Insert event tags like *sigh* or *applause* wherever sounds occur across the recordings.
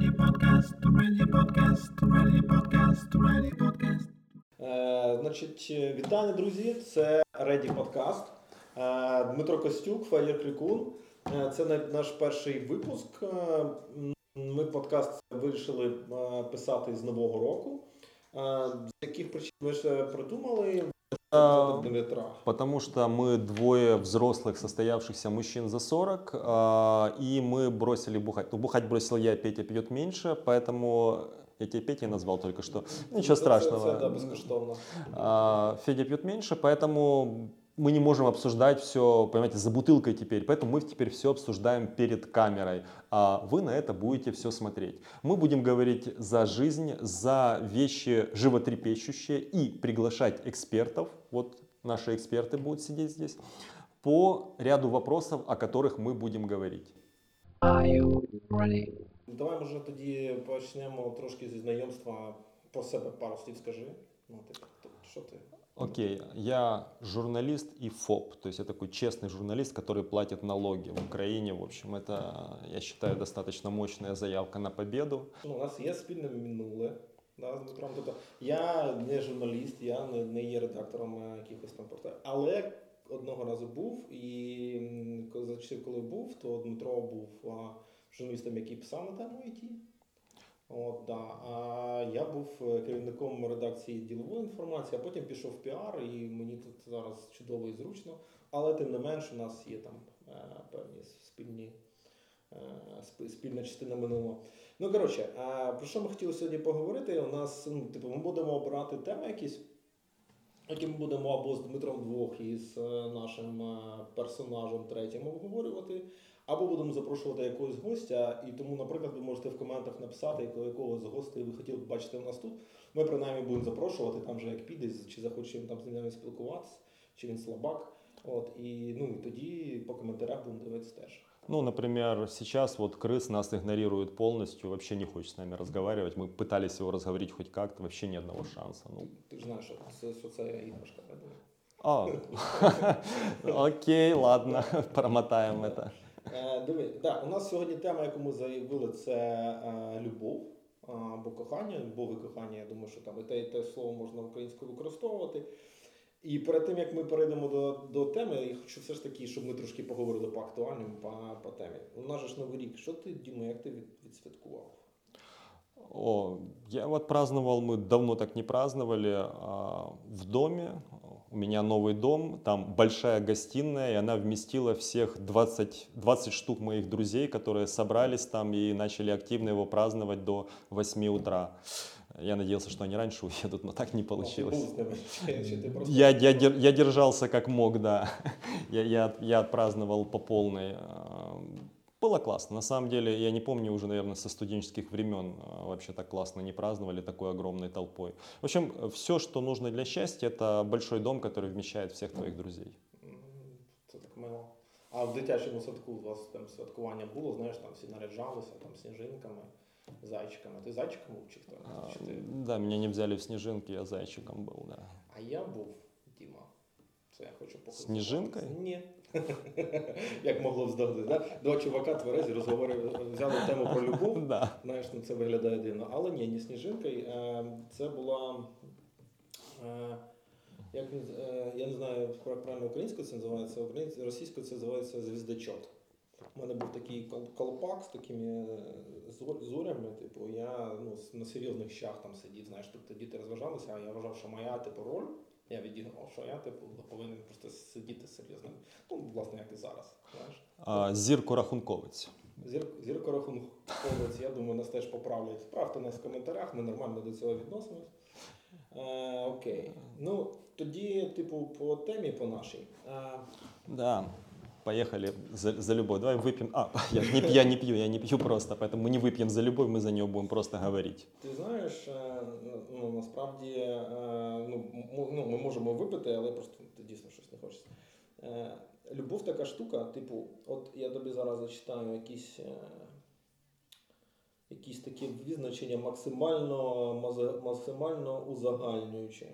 Ready podcast, ready podcast, ready podcast, ready podcast. Е, значить, е, вітання, друзі. Це Ready Podcast. Е, Дмитро Костюк, Федір Крикун. Е, це наш перший випуск. Е, Ми подкаст вирішили е, писати з нового року. Е, З яких причин ми ж придумали? Потому что мы двое взрослых состоявшихся мужчин за 40, а, и мы бросили бухать. Ну, бухать бросил я, Петя пьет меньше, поэтому я тебя Петей назвал только что. Ничего Це- страшного. А, Федя пьет меньше, поэтому мы не можем обсуждать все, понимаете, за бутылкой теперь. Поэтому мы теперь все обсуждаем перед камерой. А вы на это будете все смотреть. Мы будем говорить за жизнь, за вещи животрепещущие и приглашать экспертов. Вот наши эксперты будут сидеть здесь по ряду вопросов, о которых мы будем говорить. Are you ready? Давай, може, тоді почнемо трошки зі знайомства. Про себе пару слів скажи. Ну, ти, хто- що ти? Окей, я журналист и ФОП, то есть я такой честный журналист, который платит налоги в Украине. В общем, это, я считаю, достаточно мощная заявка на победу. Ну, у нас є спільне минуле. Да, з Дмитром. Тобто я не журналіст, я не, не є редактором е, якихось там порталів. Але одного разу був, і м, коли за часів, коли був, то Дмитро був а, журналістом, який писав на тему IT. От, да. А я був е, керівником редакції ділової інформації, а потім пішов в піар, і мені тут зараз чудово і зручно. Але тим не менш, у нас є там е, певні спільні, е, спільна частина минулого. Ну, коротше, про що ми хотіли сьогодні поговорити? У нас, ну, типу, ми будемо обирати теми якісь, які ми будемо або з Дмитром вдвох і з нашим персонажем третім обговорювати, або будемо запрошувати якогось гостя. І тому, наприклад, ви можете в коментах написати, якого якогось з гостей ви хотіли б бачити у нас тут. Ми принаймні будемо запрошувати, там же як піде, чи захоче він там з нами спілкуватися, чи він слабак. От, і, ну, і тоді по коментарях будемо дивитися теж. Ну, например, сейчас вот крыс нас игнорирует полностью, вообще не хочет с нами разговаривать. Мы пытались его разговорить хоть как-то, вообще ни одного шанса. Ну, Ти ж знаєш, що це, що це іграшка, правда? а, *laughs* окей, ладно, *laughs* промотаем это. Е, диви, да, у нас сьогодні тема, яку ми заявили, це е, любов або кохання. Любов і кохання, я думаю, що там і те, і те слово можна українською використовувати. І перед тим як ми перейдемо до, до теми, я хочу все ж таки, щоб ми трошки поговорили по актуальному, по, по темі. У нас же ж новий рік. Що ти, Діма, як ти від, відсвяткував? О, я вот праздновал, мы давно так не праздновали, а, в доме. У меня новый дом, там большая гостиная, и она вместила всех 20, 20 штук моих друзей, которые собрались там и начали активно его праздновать до 8 утра. Я надеялся, что они раньше уедут, но так не получилось. Ти просто... Я, я, я держался как мог, да. *laughs* Я, я, я отпраздновал по полной. А, Было классно. На самом деле, я не помню уже, наверное, со студенческих времен а, вообще так классно не праздновали такой огромной толпой. В общем, все, что нужно для счастья, это большой дом, который вмещает всех твоих друзей. М, Це так мило. А в дитячому садку у вас там святкування було, знаєш, там всі наряджалися, там сніжинками, зайчиками. Ти зайчиком був чи хто? А, Чи ти? Да, меня не взяли в снежинки, я зайчиком был, да. А я був, Діма. Це я хочу показати. Сніжинкою? Ні. Як могло б здогадати, да? Два чувака тверезі розговорили, взяли тему про любов. Да. Знаєш, ну це виглядає дивно. Але ні, не сніжинкою. Е, Це була. е, Як, е, я не знаю, як правильно українською це називається, російською це називається звіздочот. У мене був такий колпак з такими зорями. Типу, я ну, на серйозних щах там сидів. Знаєш, тобто діти розважалися, а я вважав, що моя типу роль. Я відіграв, що я типу повинен просто сидіти серйозно. Ну, власне, як і зараз. Знаєш. А, Зірко рахунковець. Зір, зірко рахунковець, я думаю, нас теж поправлять. Вправте нас в коментарях, ми нормально до цього відносимось. Е, окей. Ну, тоді, типу, по темі по нашій. Е, Да, поехали за, за любовь. Давай выпьем. А, *laughs* я не, пью, я не пью, я не пью просто, поэтому мы не выпьем за любовь, мы за нее будем просто говорить. ти знаєш, е, ну, насправді е, ну, м- ну, ми можемо випити, але просто дійсно щось не хочеться. Е, любов така штука, типу, от я тобі зараз зачитаю якісь. Е, Якісь такі визначення максимально, мазе- максимально узагальнюючі.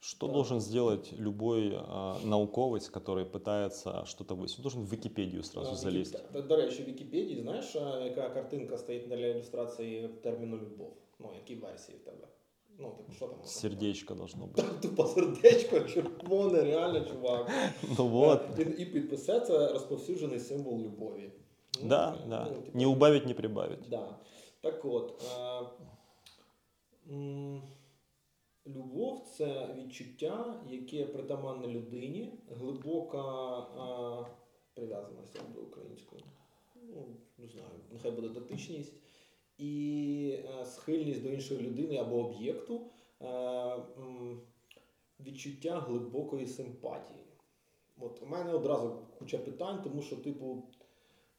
Что Да. должен сделать любой а, науковец, который пытается что-то выяснить? Он должен в Википедию сразу А, залезть. Вікі- До, до речі, в Вікіпедії, знаєш, а, яка картинка стоїть для ілюстрації терміну любов? Ну, які версії в тебе? Ну, типу, що там? можна Сердечко должно быть. *laughs* Тупо сердечко, червоне, реально, чувак. *laughs* Ну вот. Е, І, і підписе це розповсюджений символ любові. Ну, Да, е, да. ну, типу, Не убавить, не прибавить. Да. Так от, е, м, любов це відчуття, яке притаманне людині, глибока е, прив'язаність до українською. Ну, не знаю, нехай буде дотичність і е, схильність до іншої людини або об'єкту, е, відчуття глибокої симпатії. От у мене одразу куча питань, тому що, типу,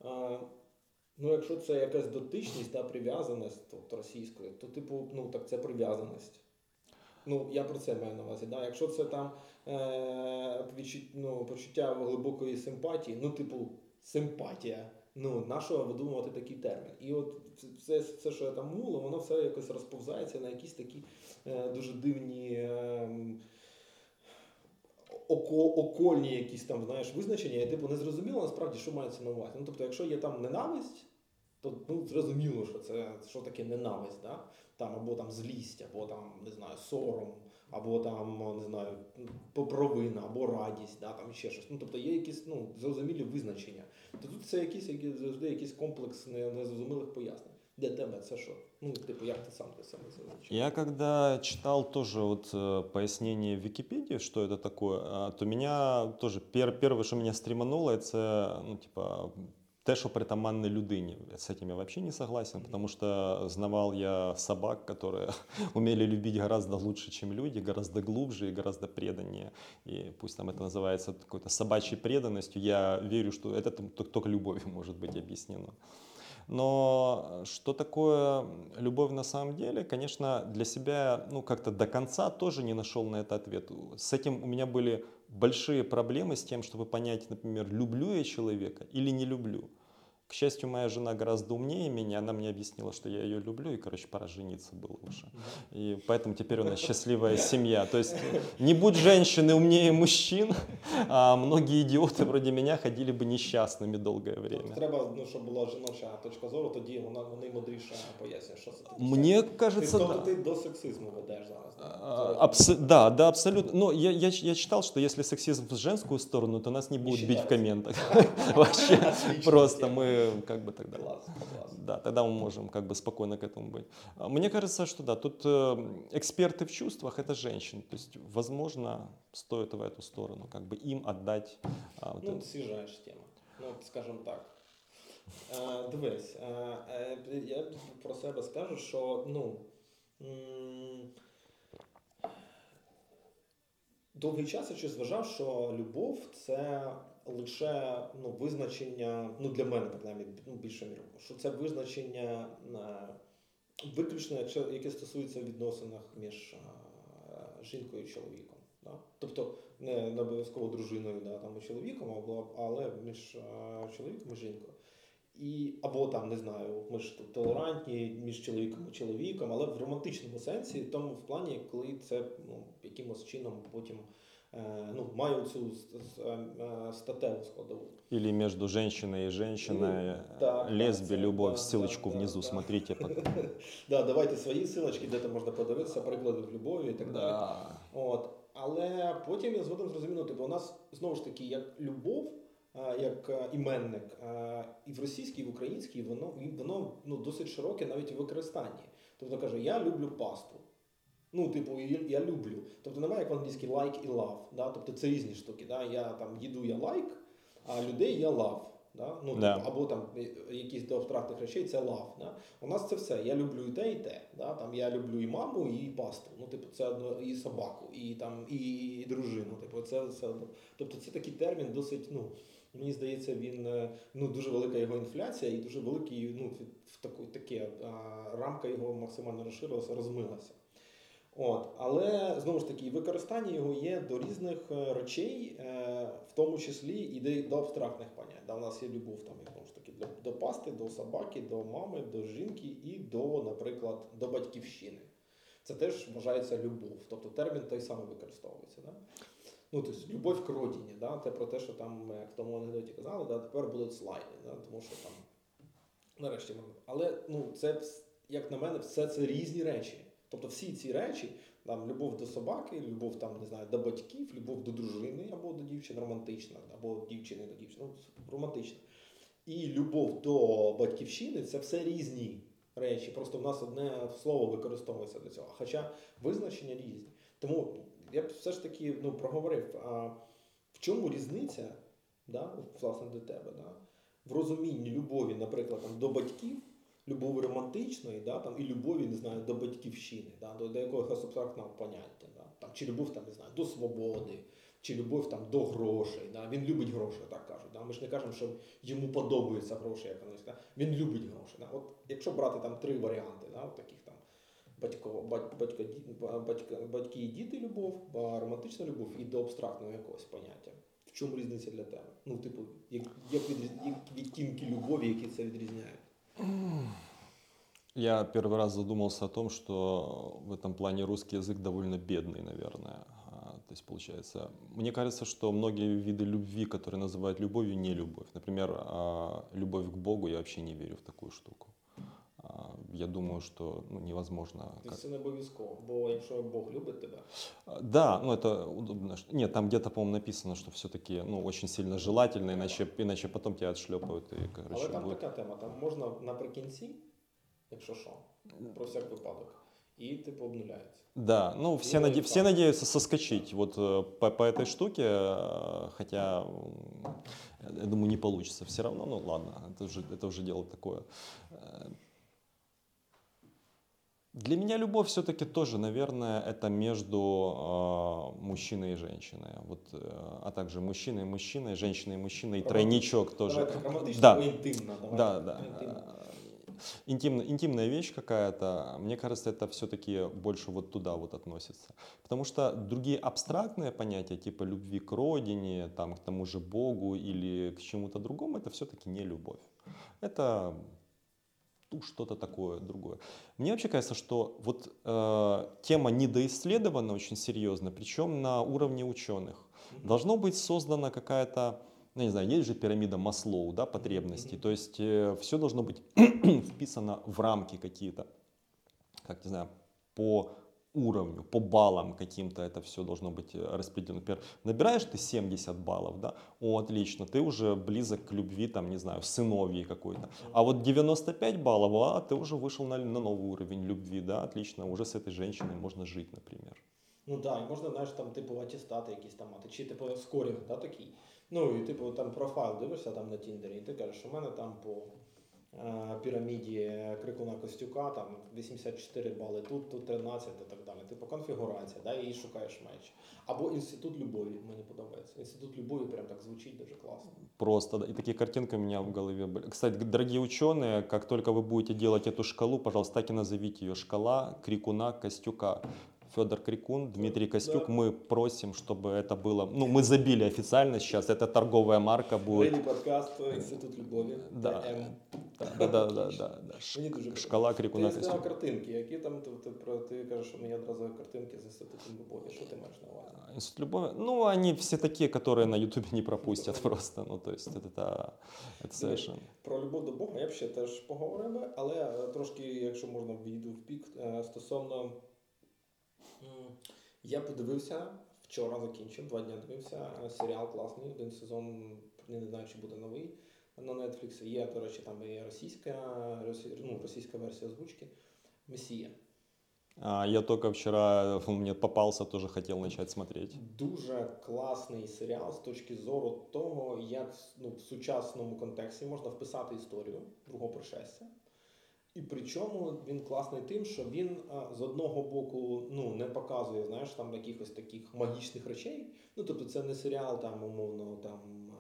е, ну, якщо це якась дотичність та прив'язаність от, російською, то, типу, ну так це прив'язаність. Ну, я про це маю на увазі. Да? Якщо це там е, відчут, ну, почуття глибокої симпатії, ну, типу, симпатія. Ну, на що видумувати такий термін? І от все, все, що я там муло, воно все якось розповзається на якісь такі е, дуже дивні. Е, око, окольні якісь там, знаєш, визначення, і типу не зрозуміло насправді, що мається на увазі. Ну, тобто, якщо є там ненависть, то ну, зрозуміло, що це що таке ненависть, да? там, або там злість, або там, не знаю, сором, або там, не знаю, провина, або радість, да? там ще щось. Ну, тобто є якісь ну, зрозумілі визначення. То тут це якісь, які, завжди якийсь комплекс не- незрозумілих пояснень. Для тебе це що? Ну, типу, як ти сам для себе це визначив? Я когда читал тоже вот э, пояснение в Википедии, что это такое, а, то меня тоже пер, первое, что меня стремануло, это ну, типа те, що притаманне людині. З этим я вообще не согласен, потому что знавал я собак, которые *laughs* умели любить гораздо лучше, чем люди, гораздо глубже и гораздо преданнее. И пусть там это называется какой-то собачьей преданностью, я верю, что это только любовью может быть объяснено. Но что такое любовь на самом деле, конечно, для себя, ну, как-то до конца тоже не нашел на это ответ. С этим у меня были большие проблемы с тем, чтобы понять, например, люблю я человека или не люблю. К счастью, моя жена гораздо умнее меня, она мне объяснила, что я ее люблю, и, короче, пора жениться было уже. И поэтому теперь у нас *laughs* счастливая семья. То есть не будь женщины умнее мужчин, а многие идиоты вроде меня ходили бы несчастными долгое Тобто время. треба, ну, щоб була жіноча точка зору, тоді вона вони мудріше пояснює, що це таке. Мне Ти, кажется, тобто да. ти до сексизму ведеш зараз. да? А, абс- да, да, абсолютно. Но я, я, я читал, что если сексизм в женскую сторону, то нас не будут бить в считается. комментах. *laughs* Вообще, Отличная просто тема. как бы тогда... Клас, клас. Да, тогда мы можем как бы спокойно к этому быть. А Мне кажется, что да, тут э, эксперты в чувствах это женщины. То есть, возможно, стоит в эту сторону, как бы им отдать а, вот Ну, это. ж тема. Ну, от скажімо так. Е, дивись, е, е, я про себе скажу, що ну. Довгий час я щось вважав, що любов це лише ну, визначення, ну для мене, принаймні, ну, більше міру, що це визначення е, виключно, якщо яке стосується відносинах між е, жінкою і чоловіком. Да? Тобто не, не обов'язково дружиною, да, там, і чоловіком, але між е, чоловіком і жінкою. І, або там, не знаю, ми ж толерантні між чоловіком і чоловіком, але в романтичному сенсі, тому в плані, коли це ну, якимось чином потім ну, має цю е, е, статеву складову. Или между женщиной и женщиной, Ну, э, да, лесби, да, любовь, да, ссылочку да, внизу, да. смотрите. *laughs* Да, давайте свої силочки, де там можна подивитися, приклади в любові і так далі. От. Але потім я згодом зрозумів, ну, типу, у нас знову ж таки, як любов, як е, іменник, і в російській, і в українській, воно, воно ну, досить широке навіть у використанні. Тобто каже, я люблю пасту. Ну, типу, я, люблю. Тобто немає як в англійській like і love. Да? Тобто це різні штуки. Да? Я там їду, я like, а людей я love. Да? Ну, Да. типу, або там е, якісь до абстрактних речей це love. Да? У нас це все. Я люблю і те, і те. Да? Там я люблю і маму, і пасту. Ну, типу, це одно, і собаку, і там, і, і дружину. Типу, це одно. Тобто це такий термін досить, ну. Мені здається, він е, ну дуже велика його інфляція і дуже великий, ну в таку таке рамка його максимально розширилася, розмилася. От, але знову ж таки, використання його є до різних е, речей, е, в тому числі і до, абстрактних понять. Да, у нас є любов там, знову ж таки, до, до пасти, до собаки, до мами, до жінки і до, наприклад, до батьківщини. Це теж вважається любов. Тобто термін той самий використовується. Да? Ну, тобто любов к родині, да? це про те, що там, як в тому анекдоті казали, да? тепер будуть слайди, да? тому що там нарешті. Але ну, це, як на мене, все це різні речі. Тобто всі ці речі, там любов до собаки, любов там, не знаю, до батьків, любов до дружини або до дівчини романтична, або дівчини до дівчини, ну, романтична. І любов до батьківщини це все різні речі. Просто в нас одне слово використовується для цього. Хоча визначення різні. Тому я б все ж таки ну, проговорив, а в чому різниця, да, власне, до тебе, да, в розумінні любові, наприклад, там, до батьків, любові романтичної, да, там, і любові, не знаю, до батьківщини, да, до, до якогось абстрактного поняття. Да, там, чи любов там, не знаю, до свободи, чи любов там, до грошей. Да, він любить гроші, так кажуть. Да. Ми ж не кажемо, що йому подобаються гроші, як вони да. він любить гроші. Да. От, якщо брати там три варіанти, да, от таких там батько, бать, батько, батько, батьки і діти любов, романтична любов і до абстрактного якогось поняття. В чому різниця для тебе? Ну, типу, як, як, відріз... як відтінки любові, які це відрізняють? Я первый раз задумался о том, что в этом плане русский язык довольно бедный, наверное. А, То есть получается, мне кажется, что многие виды любви, которые называют любовью, не любовь. Например, а, любовь к Богу, я вообще не верю в такую штуку. А, Я думаю, что ну, невозможно. как- Це не обов'язково, бо якщо Бог любить тебе, А, Да, ну это удобно. что- Нет, там где-то, по-моему, написано, что все-таки ну, очень сильно желательно, иначе, иначе потом тебя отшлепают и, але короче, там будет. така тема, там можна наприкінці, якщо що, про всяк випадок, і типу обнуляється. Да, ну все, Ну, наде- и все так. надеются соскочить вот э, по, по этой штуке, э, хотя, м, я думаю, не получится все равно, ну ладно, это уже, это уже дело такое. Для меня любовь все-таки тоже, наверное, это между э, мужчиной и женщиной. Вот, э, а также мужчиной и мужчиной, женщиной и мужчиной, и тройничок тоже. Давай Да. або інтимно. Давай. Да, да. Интимно, интимная вещь какая-то, мне кажется, это все-таки больше вот туда вот относится. Потому что другие абстрактные понятия, типа любви к родине, там, к тому же Богу или к чему-то другому, это все-таки не любовь. Это что-то такое другое. Мне вообще кажется, что вот э, тема недоисследована очень серьезно, причем на уровне ученых. Должно быть создана какая-то, ну, не знаю, есть же пирамида Маслоу, да, потребностей. То есть все должно быть *clears throat* вписано в рамки какие-то, как не знаю, по уровню, по баллам каким-то это все должно быть э, распределено. Например, набираешь ты 70 баллов, да, о, отлично, ты уже близок к любви, там, не знаю, сыновьей какой-то. А вот 95 баллов, а ты уже вышел на, на новый уровень любви, да, отлично, уже с этой женщиной можно жить, например. Ну так, і можна, знаєш, там, типу, атестати якісь там мати, чи типу скорінг, да, такий. Ну, і типу там профайл дивишся там на Тіндері, і ти кажеш, що в мене там по е, піраміді Крикуна Костюка там 84 бали, тут, тут 13 і так далі. Типу конфігурація, да, і шукаєш меч. Або інститут любові, мені подобається. Інститут любові прям так звучить дуже класно. Просто, да, и такие картинки у меня в голове были. Кстати, дорогие ученые, как только вы будете делать эту шкалу, пожалуйста, так и назовите ее шкала Крикуна Костюка. Федор Крикун, Дмитрий Костюк, Да. мы просим, чтобы это было, ну, мы забили официально сейчас, это торговая марка будет. Рейді подкаст, інститут любові. Да. ТМ. Да, да, да, да, да. Мені дуже подобається. Шкала Крикуна Ти сказав Костюка. картинки, які там ти, ти, про- ти кажеш, що мені одразу картинки з інститутом любові. Що ти маєш на увазі? Институт любові, ну, они все такие, которые на Ютубе не пропустят просто, ну, то есть это, это, это совершенно. Про любов до Бога я б ще теж поговорив би, але е, трошки, якщо можна, війду в пік е, стосовно. я подивився вчора, закінчив, два дні дивився е, серіал класний, один сезон, не знаю, чи буде новий на Netflix. Є, до речі, там і російська, росі- ну, російська версія озвучки. Месія. А, я только вчера, он мне попался, тоже хотел начать смотреть. Дуже класний серіал з точки зору того, як ну, в сучасному контексті можна вписати історію другого пришестя. І причому він класний тим, що він з одного боку ну, не показує знаєш, там якихось таких магічних речей. Ну, тобто це не серіал, там, умовно, там,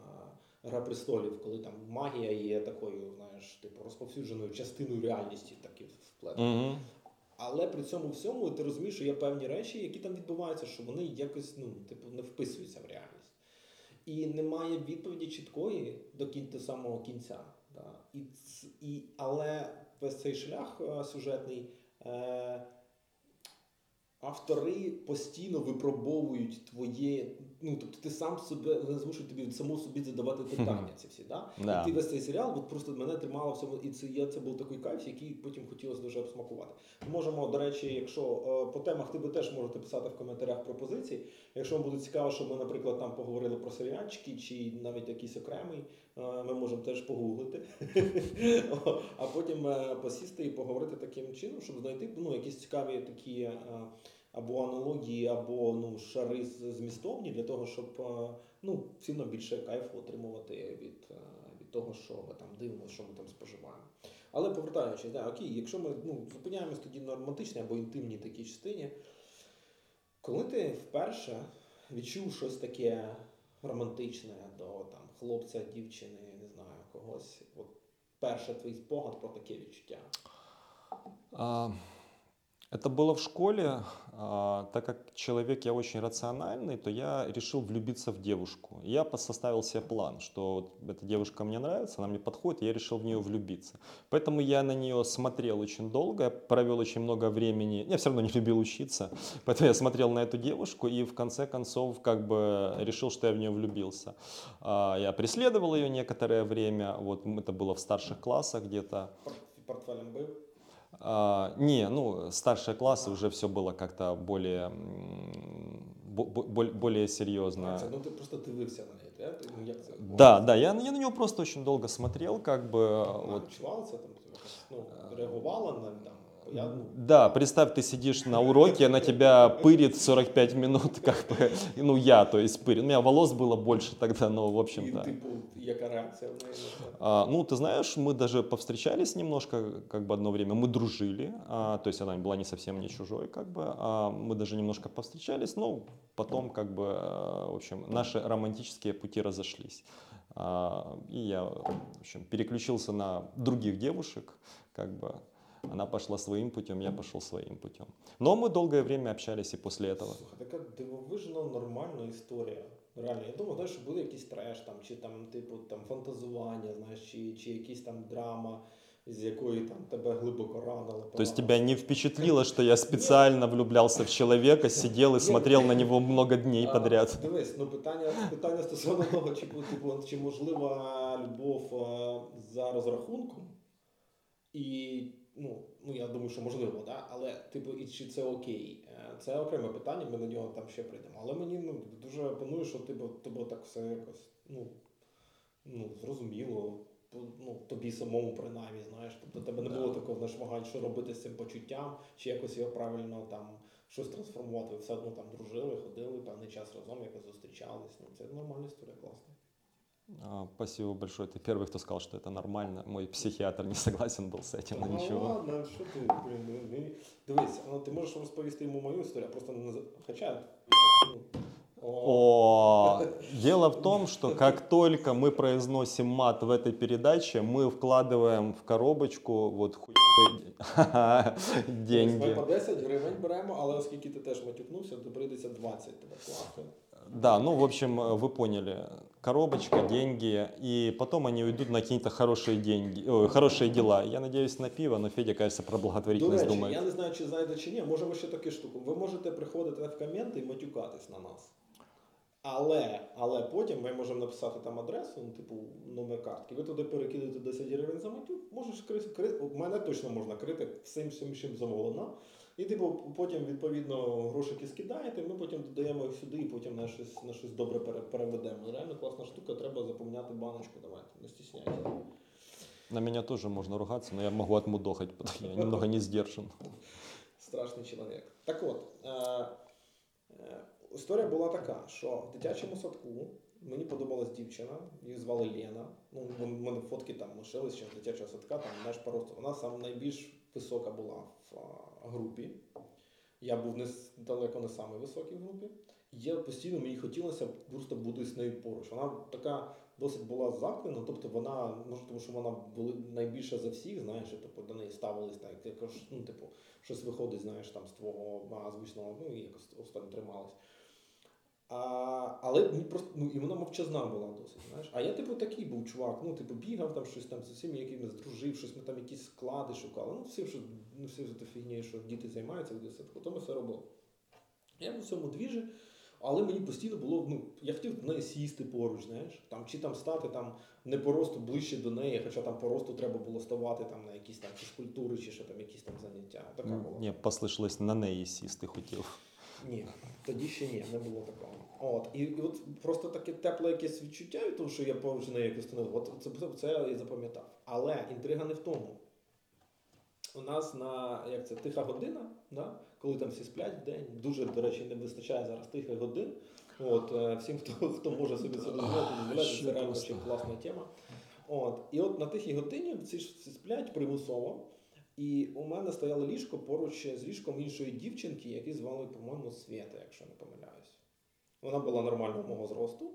Гра престолів, коли там магія є такою, знаєш, типу, розповсюдженою частиною реальності вплетена. Мгм. Але при цьому всьому ти розумієш, що є певні речі, які там відбуваються, що вони якось ну, типу, не вписуються в реальність. І немає відповіді чіткої до, кін, до самого кінця. Да. І, і, але весь цей шлях е, сюжетний, е, автори постійно випробовують твоє. Ну, тобто ти сам себе змушують тобі самому собі задавати питання ці всі. Да? Да. І ти весь цей серіал, от просто мене тримало в цьому, і це я це був такий кайф, який потім хотілося дуже обсмакувати. Можемо, до речі, якщо е, по темах ти ви теж можете писати в коментарях пропозиції. Якщо вам буде цікаво, щоб ми, наприклад, там поговорили про серіальчики чи навіть якийсь окремий, е, ми можемо теж погуглити, *laughs* а потім е, посісти і поговорити таким чином, щоб знайти ну, якісь цікаві такі. Або аналогії, або ну шари змістовні для того, щоб е, ну сильно більше кайфу отримувати від, е, від того, що ми там дивимося, що ми там споживаємо. Але повертаючись, да, окей, якщо ми ну, зупиняємось тоді на романтичній або інтимній такій частині, коли ти вперше відчув щось таке романтичне до там, хлопця, дівчини, не знаю, когось, от перше твій спогад про таке відчуття. А, Это было в школе, а, так как человек я очень рациональный, то я решил влюбиться в девушку. Я составил себе план, что вот эта девушка мне нравится, она мне подходит, и я решил в нее влюбиться. Поэтому я на нее смотрел очень долго, провел очень много времени. Я все равно не любил учиться, *laughs* поэтому я смотрел на эту девушку и в конце концов как бы решил, что я в нее влюбился. А, Я преследовал ее некоторое время, вот это было в старших классах где-то. Пор- Портфелем бив. А, не, ну, старшие классы уже все было как-то более, м, бо- бо- боль- более серьезно. Ну ти просто на так? Ти, ну, як це? Да, да, я, я на него просто очень долго смотрел, как бы, вот. там, ну, реагувала на там. Я, ну, Да, представь, ты сидишь на уроке, она тебя пырит 45 минут, *laughs* как бы, ну, я, то есть, пырит. У меня волос было больше тогда, но, в і, общем-то. типу, яка реакція в неї на це? А, ну, ты знаешь, мы даже повстречались немножко, как бы одно время, мы дружили, а, то есть она была не совсем не чужой, как бы, а, мы даже немножко повстречались, но потом, как бы, а, в общем, наши романтические пути разошлись. А, и я, в общем, переключился на других девушек, как бы, она пошла своим путем, я пошел своим путем. Но мы долгое время общались и после этого. Слухай, така дивовижно нормальна історія. Реально, я думаю, знаєш, що буде якийсь треш там, чи там, типу, там фантазування, знаєш, чи, чи якісь там драма, з якої там тебе глибоко ранило. То есть тебя не впечатлило, что я специально влюблялся в человека, сидел и смотрел на него много дней А, подряд? Дивись, ну питання, питання стосовно того, чи, бу- типу, чи можлива любов е, за розрахунком. І ну, ну я думаю, що можливо, да? але типу, і чи це окей? Е, Це окреме питання, ми на нього там ще прийдемо. Але мені ну, дуже опонує, що типу, тобі так все якось ну, ну, зрозуміло. Ну, тобі самому принаймні, знаєш, тобто тебе не було такого нашмагань, що робити з цим почуттям, чи якось його правильно там щось трансформувати. Ви все одно там дружили, ходили певний час разом, якось зустрічались. Ну, це нормальна історія, класна. А, Спасибо большое. Ты первый, кто сказал, что это нормально. Мой психиатр не согласен был с этим, но Ну, ничего. ладно, що ти, блін, ну, мені- дивись, ну, ти можеш розповісти йому мою історію, а просто не наз- Хоча. Ну, о, О, дело в том, что как только мы произносим мат в этой передаче, мы вкладываем в коробочку вот хуевые *laughs* Ми деньги. по 10 гривень беремо, але оскільки ти теж матюкнувся, то прийдеться 20 тебе класно. Да, ну, в общем, э, вы поняли. Коробочка, деньги, и потом они уйдут на какие-то хорошие деньги, ой, хорошие дела. Я надеюсь на пиво, но Федя, кажется, про До благотворительность речі, думает. я не знаю, чи знайде чи ні, може ви ще таку штуку. Ви можете приходити в коменти і матюкатись на нас. Але, але потім ми можемо написати там адресу, ну, типу, номер картки. Ви туди перекидаєте 10 гривень за матюк, можеш крити, крити. У мене точно можна крити всім всім чим замовлено. І типу, потім, відповідно, грошики скидаєте, ми потім додаємо їх сюди і потім на щось, на щось добре переведемо. Реально класна штука, треба заповняти баночку, давайте, не стісняйтеся. На меня тоже можно ругаться, но я могу отмудохать, потому что я немного не сдержан. Страшний чоловік. Так от, е, е, історія була така, що в дитячому садку мені подобалась дівчина, її звали Лена. Ну, в мене фотки там лишились ще з дитячого садка, там знаєш, просто вона сам найбільш висока була в а, групі. Я був не далеко не самий високий в групі. Я постійно мені хотілося просто бути з нею поруч. Вона така досить була замкнена, тобто вона, може, тому що вона була найбільша за всіх, знаєш, типу, до неї ставились так, якось, ну, типу, щось виходить, знаєш, там з твого звичного, ну і якось останньо трималась. А, але мені просто, ну, і вона мовчазна була досить, знаєш. А я, типу, такий був чувак, ну, типу, бігав там щось там з усіма якимись дружив, щось ми там якісь склади шукали. Ну, все, що, ну, все за фігні, що діти займаються в дитсадку, то ми все робили. Я був в цьому двіжі, але мені постійно було, ну, я хотів до неї сісти поруч, знаєш, там, чи там стати там не по росту ближче до неї, хоча там по росту треба було ставати там на якісь там фізкультури, чи що там якісь там заняття. Така була. Ні, послышалось на неї сісти хотів. Ні, тоді ще ні, не було такого. От, і, і от просто таке тепле якесь відчуття від того, що я поруч нею якось становив. От це, це, це я запам'ятав. Але інтрига не в тому. У нас на як це тиха година, да? коли там всі сплять в день. Дуже, до речі, не вистачає зараз тихих годин. От, е, всім, хто, хто може собі це дозволити, дозволяти, це реально ще класна тема. От, і от на тихій годині всі ж всі сплять примусово. І у мене стояло ліжко поруч з ліжком іншої дівчинки, яку звали, по-моєму, Свята, якщо не помиляюсь. Вона була нормального мого зросту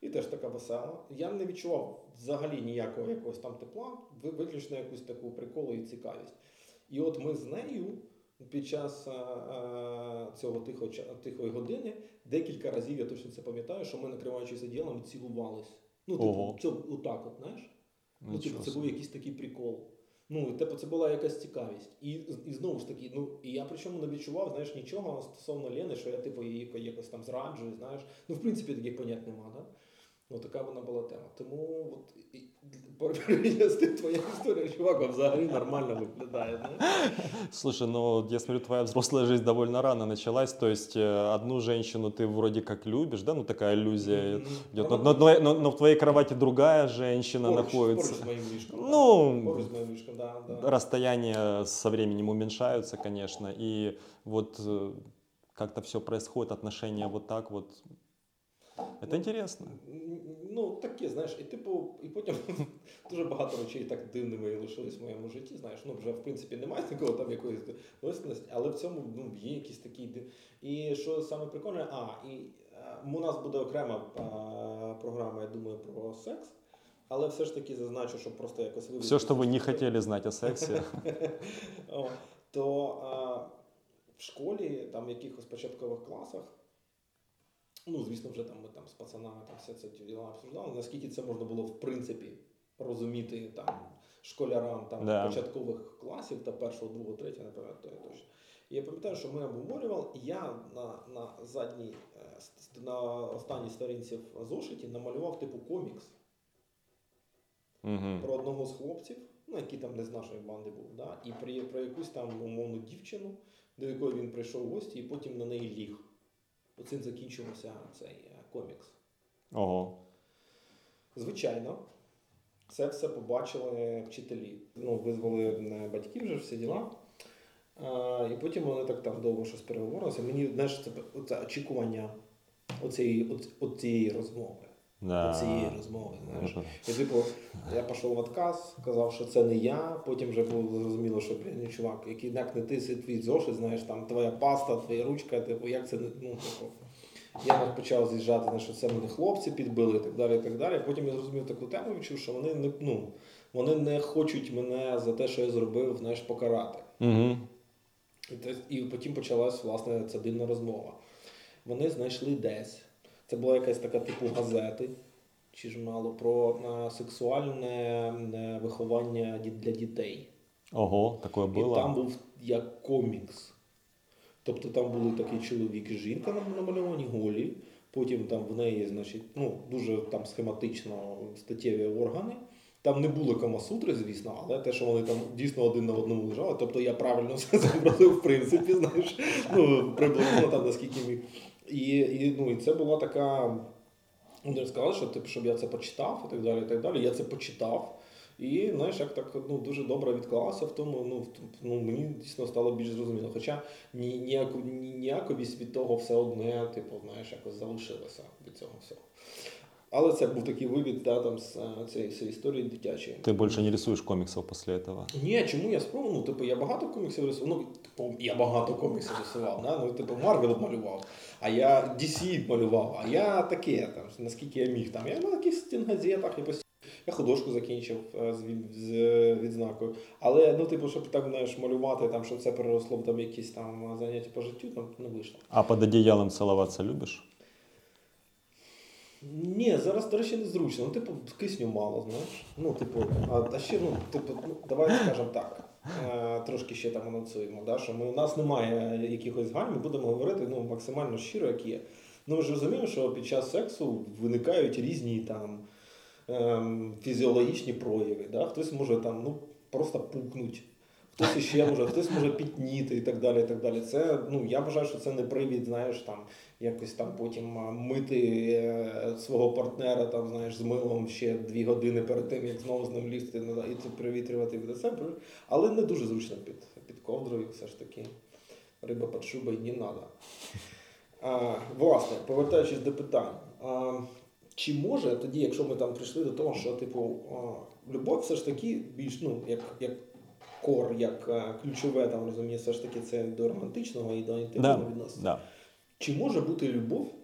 і теж така весела. Я не відчував взагалі ніякого якогось там тепла, виключно якусь таку приколу і цікавість. І от ми з нею під час е, е, цього тихої години декілька разів, я точно це пам'ятаю, що ми накриваючись одіялом цілувались. Ну, типу, це, отак, от, знаєш? Ну, типу, це був якийсь такий прикол. Ну, типу, це була якась цікавість. І, і знову ж таки, ну, і я причому не відчував, знаєш, нічого стосовно Лени, що я типу її якось там зраджую, знаєш. Ну, в принципі, таких понять нема, да? Ну, така вона була тема. Тому от і- і- порівняно з тим твоя історія, чувак, взагалі нормально виглядає. Знаєш? Слушай, ну вот я смотрю, твоя взрослая жизнь довольно рано началась. То есть э, одну женщину ты вроде как любишь, да, ну такая иллюзия Мгм. идет. Но, Вона но- но- но в твоей кровати другая женщина поруч- находится. Поруч з моїм ліжком. Ну, поруч з моїм ліжком, да, да. Расстояния со временем уменьшаются, конечно. И вот э, как-то все происходит, отношения вот так вот. Это Ну, интересно. Ну, таке, знаєш, і типу, і потім *laughs* дуже багато речей так дивними лишились в моєму житті. Знаєш, ну вже в принципі немає такого там якоїсь осінності, але в цьому ну, є якісь такі. І що саме прикольне, а, і е, у нас буде окрема е, програма, я думаю, про секс. Але все ж таки зазначу, щоб просто якось вивести. Все, что вы не це. хотели знать о сексе. *laughs* О, то а, в школі, там в якихось початкових класах, ну, звісно, вже там ми там з пацанами там все це діла обсуждали, наскільки це можна було в принципі розуміти там школярам там Да. початкових класів та першого, другого, третього, не пам'ятаю точно. І я пам'ятаю, що ми обговорювали, і я на, на задній, е, на останній сторінці в зошиті намалював типу комікс Мгм. про одного з хлопців, ну який там не з нашої банди був, да? і про, про якусь там умовну дівчину, до якої він прийшов в гості, і потім на неї ліг. Оцим закінчився цей е, комікс. Ого. Звичайно, це все побачили вчителі. Ну, визвали батьків вже всі діла. А, і потім вони так там довго щось переговорилися. Мені знаєш, це, це очікування оцієї, оцієї розмови. Да. Оцієї розмови. Знаєш. І типу, я пішов в отказ, казав, що це не я. Потім вже було зрозуміло, що блін, ну, чувак, який як не ти, це твій зошит, знаєш, там твоя паста, твоя ручка, типу, як це не ну, типу. Я почав з'їжджати, що це мене хлопці підбили і так далі. і так далі. Потім я зрозумів таку тему, відчув, що вони не ну, вони не хочуть мене за те, що я зробив, знаєш, покарати. Мгм. І, і потім почалась власне ця дивна розмова. Вони знайшли десь. Це була якась така типу газети чи журналу про е, сексуальне е, виховання для дітей. Ого, такое І там був як комікс. Тобто там були такий чоловік і жінка нам- намальовані голі. Потім там в неї, значить, ну, дуже там схематично статтєві органи. Там не було камасутри, звісно, але те, що вони там дійсно один на одному лежали, тобто я правильно *laughs* все зобразив, в принципі, знаєш, ну, приблизно там наскільки міг. І, і, ну, і це була така. Вони сказали, що типу, щоб я це почитав і так далі. і так далі. Я це почитав. І знаєш, як так ну, дуже добре відклалося в тому, ну, ну мені дійсно стало більш зрозуміло. Хоча ні, ніяку, ні, ніяковість від того все одне, типу, знаєш, якось залишилося від цього всього. Але це був такий вивід да, там, з е, цієї всієї історії дитячої. Ты больше не рисуешь комиксов после этого. Ні, чому я спробував? Ну, типу, я багато коміксів рисував. Ну, я багато коміксів рисував. Да? Ну, типу, Marvel малював, а я DC малював, а я таке, там, наскільки я міг. Там. Я на якихось стінгазетах, я постійно. Я художку закінчив е, з, з е, відзнакою. Але, ну, типу, щоб так знаєш, малювати, там, щоб це переросло в там, якісь там заняття по життю, там не вийшло. А под одеялом целоваться любишь? Ні, зараз, до речі, незручно. Ну, типу, кисню мало, знаєш. Ну, типу, а, а ще, ну, типу, ну, давай скажемо так. Е, трошки ще там анонсуємо, да, що ми, у нас немає якихось гань, ми будемо говорити ну, максимально щиро, як є. Ну, ми ж розуміємо, що під час сексу виникають різні там ем, фізіологічні прояви. Да? Хтось може там ну, просто пукнуть, хтось іще може, хтось може пітніти і так далі. І так далі. Це, ну, я вважаю, що це не привід, знаєш, там, якось там потім мити е, свого партнера там, знаєш, з милом ще дві години перед тим, як знову з ним лізти ну, і це привітрювати від себе. Але не дуже зручно під, під ковдрою, все ж таки. Риба під шубою не треба. Власне, повертаючись до питань. А, чи може тоді, якщо ми там прийшли до того, що типу а, любов все ж таки більш ну, як, як кор, як ключове там розуміє, все ж таки це до романтичного і до інтимного Да, відносин. да. Чи може бути любов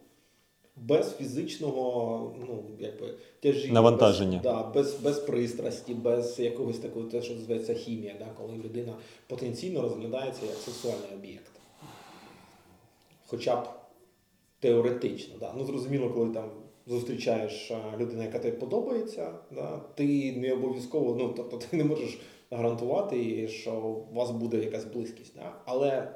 без фізичного, ну, якби, тяжіння, Навантаження. Без, да, без, без пристрасті, без якогось такого, те, що називається хімія, да, коли людина потенційно розглядається як сексуальний об'єкт. Хоча б теоретично. Да. Ну, зрозуміло, коли там зустрічаєш а, людину, яка тобі подобається, да, ти не обов'язково, ну, тобто ти не можеш гарантувати, що у вас буде якась близькість. Да. Але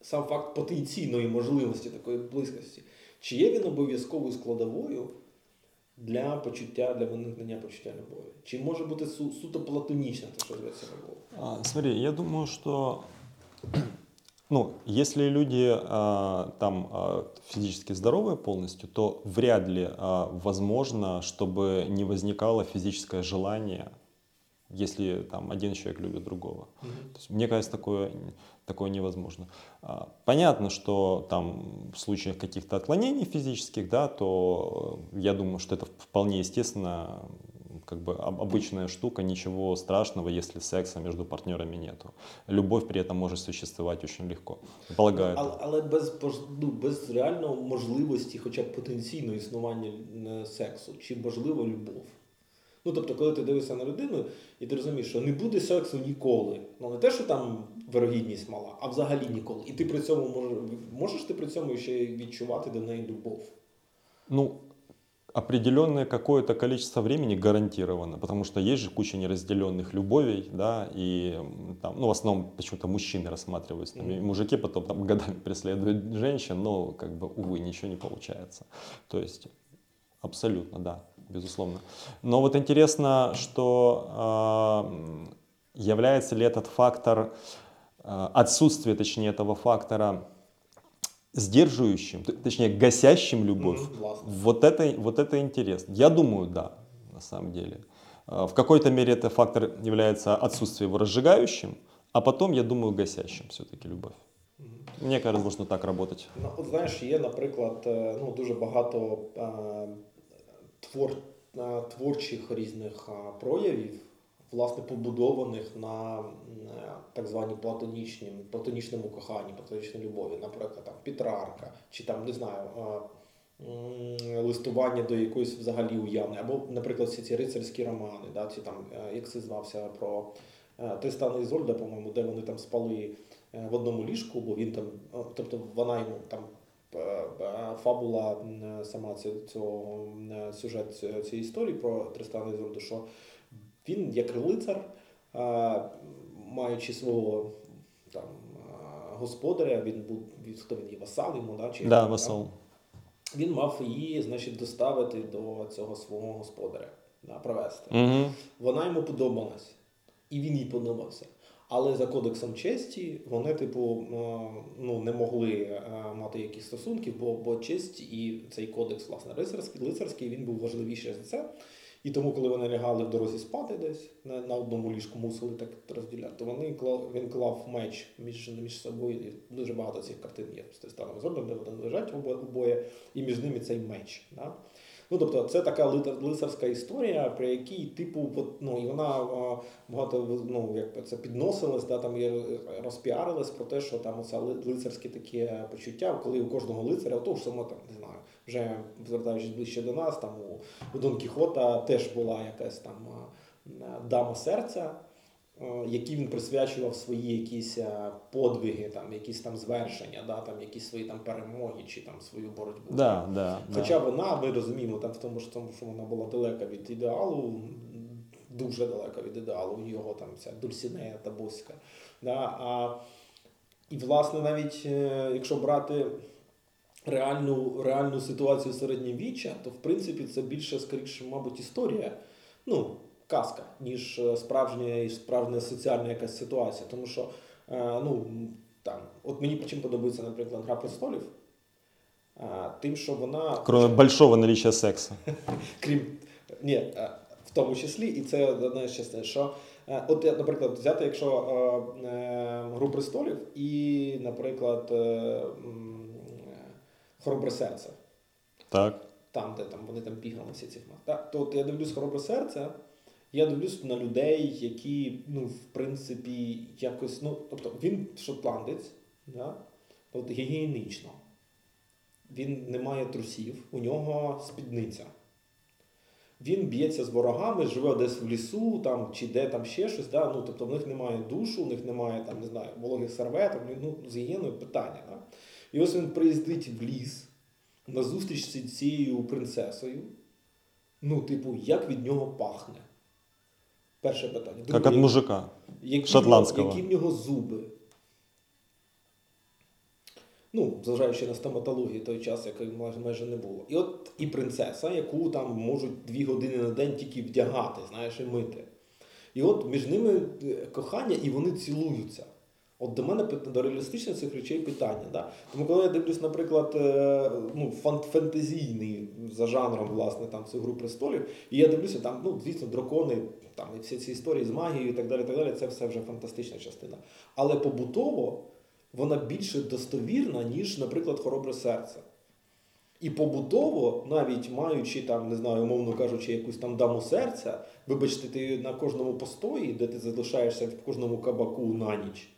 сам факт потенційної можливості такої близькості, чи є він обов'язковою складовою для почуття, для виникнення почуття любові? Чи може бути су- суто платонічна те, що зветься любов? Смотри, я думаю, что *clears throat* ну, если люди а, там а, физически здоровые полностью, то вряд ли а, возможно, чтобы не возникало физическое желание, если там один человек любит другого. То есть, мне кажется, такое, такое невозможно. А, Понятно, что там в случаях каких-то отклонений физических, да, то э, я думаю, что это вполне естественно, как бы об- обычная штука, ничего страшного, если секса между партнерами нету. Любовь при этом может существовать очень легко. Полагаю. Але, але без, пож- ну, без реальної можливості, хоча б потенційного існування е, сексу, чи можливо любов? Ну, тобто, коли ти дивишся на людину, і ти розумієш, що не буде сексу ніколи. Ну не те, що там вирогідність мала, а взагалі ніколи. І ти при цьому можеш, можеш ти при цьому ще й відчувати до неї любов. Ну, определенное какое-то количество времени гарантировано, потому что есть же куча неразделенных любовей, да, и м, там, ну, в основном почему-то мужчины рассматриваются, там, и мужики потом там годами преследуют женщин, но, как бы, увы, ничего не получается. То есть, абсолютно, да, безусловно. Но вот интересно, что м, является ли этот фактор, а, отсутствие, точнее, этого фактора сдерживающим, точнее, гасящим любовь, власне. вот это, вот это интересно. Я думаю, да, на самом деле. А, В какой-то мере это фактор является отсутствие его разжигающим, а потом, я думаю, гасящим все-таки любовь. Мне кажется, можно так работать. Ну, от знаєш, є, наприклад, е, ну, дуже багато твор, творчих різних проявів, власне, побудованих на е, так званій платонічнім, платонічному коханні, платонічній любові, наприклад, там Петрарка, чи там, не знаю, листування до якоїсь взагалі уявної, або, наприклад, всі ці рицарські романи, да, ці там, е, як це звався про е, Тристана Ізольда, по-моєму, де вони там спали в одному ліжку, бо він там, тобто вона йому там фабула сама цього, цього сюжет цієї історії про Тристана і Ізольду, що він як лицар, е, маючи свого там е, господаря, він був він, хто він є васал йому, да, чи Да, як, вассал. він мав її, значить, доставити до цього свого господаря, да, привезти. Мгм. Вона йому подобалась, і він їй подобався. Але за кодексом честі вони, типу, ну, не могли е, мати якісь стосунків, бо, бо честь і цей кодекс, власне, лицарський, лицарський, він був важливіший за це. І тому, коли вони лягали в дорозі спати десь на, на одному ліжку, мусили так розділяти, то вони клав, він клав меч між, між собою. І дуже багато цих картин є з Тристаном Ізольдом, де вони лежать обоє, і між ними цей меч. Да? Ну, тобто, це така лицарська історія, при якій, типу, ну, і вона а, багато ну, як це підносилась, да, там і розпіарилась про те, що там оце ли- лицарське таке почуття, коли у кожного лицаря, того ж само там, не знаю, вже звертаючись ближче до нас, там у, у Дон Кіхота теж була якась там дама серця. Е, Які він присвячував свої якісь е, подвиги, там якісь там звершення, да, там якісь свої там перемоги чи там свою боротьбу. Да, да, да. Хоча вона, ми розуміємо, там в тому, що, тому, що вона була далека від ідеалу, дуже далека від ідеалу, його там ця дульсінея та боська. Да? А, і, власне, навіть е, якщо брати реальну, реальну ситуацію середньовіччя, то в принципі це більше, скоріше, мабуть, історія, ну, казка, ніж е, справжня і справжня соціальна якась ситуація. Тому що, е, ну, там, от мені чим подобається, наприклад, Гра престолів, е, тим, що вона. Кроме большого наличия секса. *laughs* крім ні, в тому числі, і це одна з частин, що от, наприклад, взяти, якщо гру престолів і, наприклад, Хоробре серце, Так. там, де там вони там бігали всі ці хмари. Так, то от я дивлюсь хоробре серце, я дивлюсь на людей, які, ну, в принципі, якось, ну, тобто він шотландець, да? от гігієнічно. Він не має трусів, у нього спідниця. Він б'ється з ворогами, живе десь в лісу там, чи де там ще щось. Да? Ну, тобто в них немає душу, у них немає там, не знаю, вологих серветок, ну, з гігієною питання. Да? І ось він приїздить в ліс на зустріч з цією принцесою. Ну, типу, як від нього пахне? Перше питання. Друге, як от мужика. які, шотландського. Які в нього зуби? Ну, зважаючи на стоматологію той час, якої майже, майже не було. І от і принцеса, яку там можуть дві години на день тільки вдягати, знаєш, і мити. І от між ними е, кохання, і вони цілуються. От до мене до реалістичних цих речей питання. Да? Тому коли я дивлюсь, наприклад, е, ну, фентезійний за жанром, власне, там цю гру престолів, і я дивлюся, там, ну, звісно, дракони, там і всі ці історії з магією і так далі, так далі, це все вже фантастична частина. Але побутово вона більше достовірна, ніж, наприклад, хоробре серце. І побутово, навіть маючи там, не знаю, умовно кажучи, якусь там даму серця, вибачте, ти на кожному постої, де ти залишаєшся в кожному кабаку на ніч,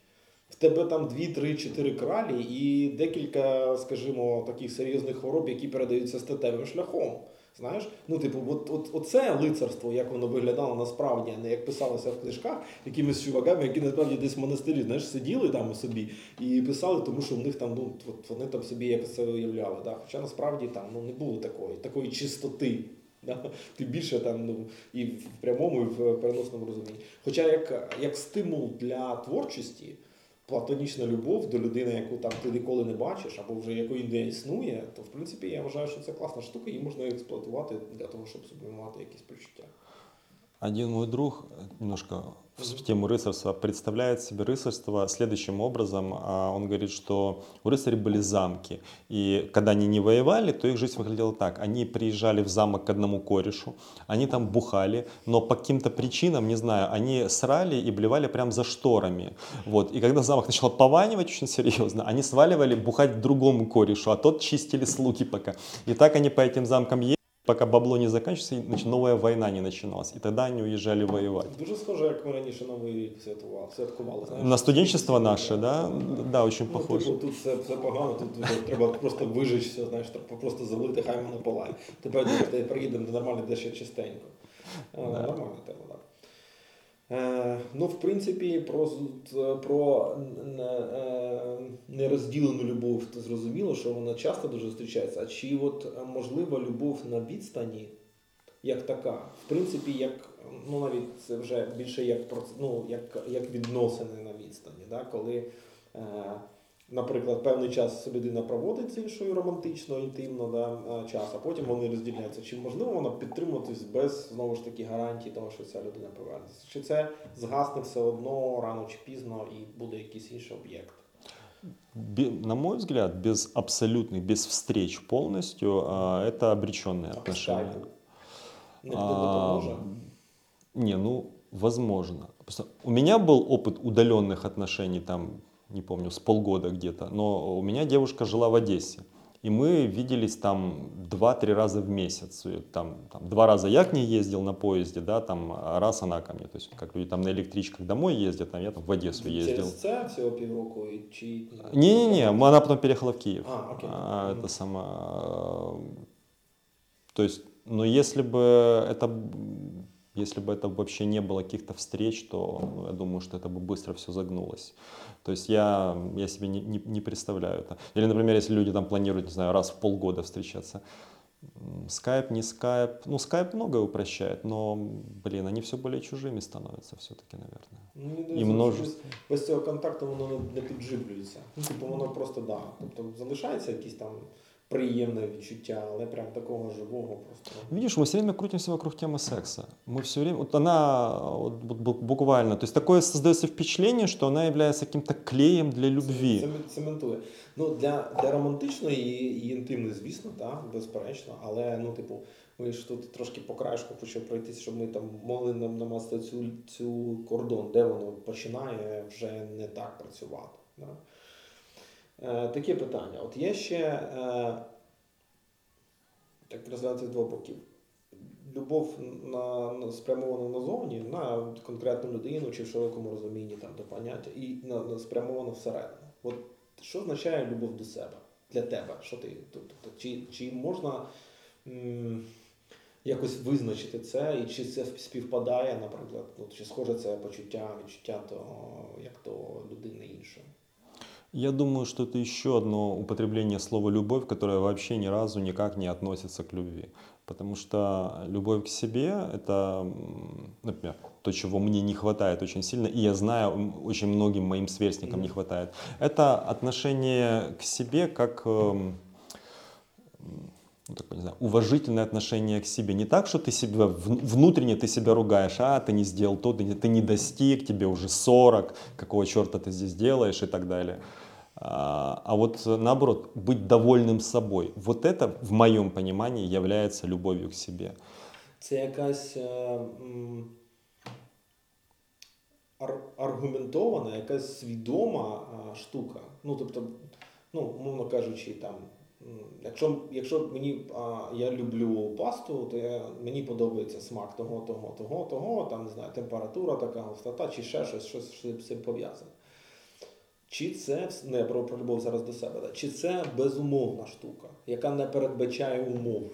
в тебе там 2, 3, 4 кралі і декілька, скажімо, таких серйозних хвороб, які передаються статевим шляхом. Знаєш, ну типу, от, от, оце лицарство, як воно виглядало насправді, а не як писалося в книжках якимись чуваками, які насправді десь в монастирі знаєш, сиділи там собі і писали, тому що в них там ну от вони там собі якось це уявляли. Да? Хоча насправді там ну не було такої, такої чистоти. Да? Тим більше там ну і в прямому, і в переносному розумінні. Хоча як, як стимул для творчості. Платонічна любов до людини, яку там ти ніколи не бачиш, або вже якої не існує, то в принципі я вважаю, що це класна штука, її можна експлуатувати для того, щоб сублімувати якісь почуття. Один мой друг, э, немножко в тему рыцарства, представляет себе рыцарство следующим образом. А, Он говорит, что у рыцарей были замки. И когда они не воевали, то их жизнь выглядела так. Они приезжали в замок к одному корешу, они там бухали, но по каким-то причинам, не знаю, они срали и блевали прям за шторами. Вот. И когда замок начал пованивать очень серьезно, они сваливали бухать к другому корешу, а тот чистили слуги пока. И так они по этим замкам ездили, пока бабло не заканчивается, значить нач- новая война не начиналась. И тогда они уезжали воевать. Дуже схоже, як ми раніше новий рік святкували. святкували знаєш. На студенчество наше, да? Да, очень Ну, похоже. типу, тут все, все погано, тут вже треба просто вижичся, знаєш, треба просто залити, хай воно палає. Тепер приїдемо до нормально дещо чистенько. Да. Нормальна тема, так. Е, ну, в принципі, про, про е, нерозділену любов то зрозуміло, що вона часто дуже зустрічається. А чи от е, можлива любов на відстані, як така? В принципі, як ну навіть це вже більше як ну, як, як відносини на відстані, да? коли, наприклад, певний час людина проводить з іншою романтично, інтимно да, е, час, а потім вони розділяються. Чи можливо воно підтримуватись без знову ж таки гарантій того, що ця людина повернеться? Чи це згасне все одно рано чи пізно і буде якийсь інший об'єкт? Бе- На мой взгляд, без абсолютных, без встреч полностью, а, это обреченные А по отношения. скайпу? Не А, допоможе? Не, ну, возможно. Просто у меня был опыт удаленных отношений, там, не помню, с полгода где-то, но у меня девушка жила в Одессе. И мы виделись там 2-3 раза в месяц. И Там, там, два раза я к ней ездил на поезде, да, там, а раз она ко мне. То есть, как люди там на электричках домой ездят, там, я там в Одессу ездил. Через це всього півроку і чи Не-не-не, она потом переехала в Киев. А, окей. А. Это сама... э, То есть, но если бы это... м, Если бы это вообще не было каких-то встреч, то ну, я думаю, что это бы быстро все загнулось. То есть я, я себе не, не, не представляю это. Или, например, если люди там планируют, не знаю, раз в полгода встречаться. М, Скайп, не скайп. Ну, скайп многое упрощает, но, блин, они все более чужими становятся все-таки, наверное. Ну, мені І здається, що множество. без, без цього контакту воно не, не підживлюється. Ну, типу, воно просто да. Тобто залишається якісь там приємне відчуття, але прям такого живого просто. Видишь, мы все время крутимся вокруг темы секса. Мы все время, вот она вот бу- бу- буквально, то есть такое создается впечатление, что она является каким-то клеем для любви. Це цементує. Ну, для, для романтичної і, і інтимної, звісно, так, безперечно. Але ну, типу, ми ж тут трошки по краєшку почав пройтися, щоб ми там могли нам намастити цю, цю кордон, де воно починає вже не так працювати. Да? Е, таке питання. От є ще е, так розглянути з двох боків. Любов на, на спрямована назовні, на конкретну людину чи в широкому розумінні там до поняття, і на, на спрямована всередину. От що означає любов до себе для тебе? Що ти тобто, чи, чи можна м, якось визначити це, і чи це співпадає, наприклад, ну, чи схоже це почуття, відчуття то як до людини іншої? Я думаю, что это еще одно употребление слова «любовь», которое вообще ни разу никак не относится к любви. Потому что любовь к себе – это, например, то, чего мне не хватает очень сильно, и я знаю, очень многим моим сверстникам не хватает. Это отношение к себе как эм, ну, такое, не знаю, уважительное отношение к себе. Не так, что ты себя вн- внутренне ты себя ругаешь, а ты не сделал то, ты ты не достиг, тебе уже 40, какого черта ты здесь делаешь и так далее. А, а вот наоборот, быть довольным собой. Вот это, в моем понимании, является любовью к себе. Це якась е, ар- аргументована, якась свідома штука. Ну, тобто, ну, умовно кажучи, там, якщо, якщо мені а, я люблю пасту, то я, мені подобається смак того, того, того, того, там не знаю, температура така, густота, чи ще щось, щось що з цим пов'язане. Чи це не про, про любов зараз до себе, чи це безумовна штука, яка не передбачає умов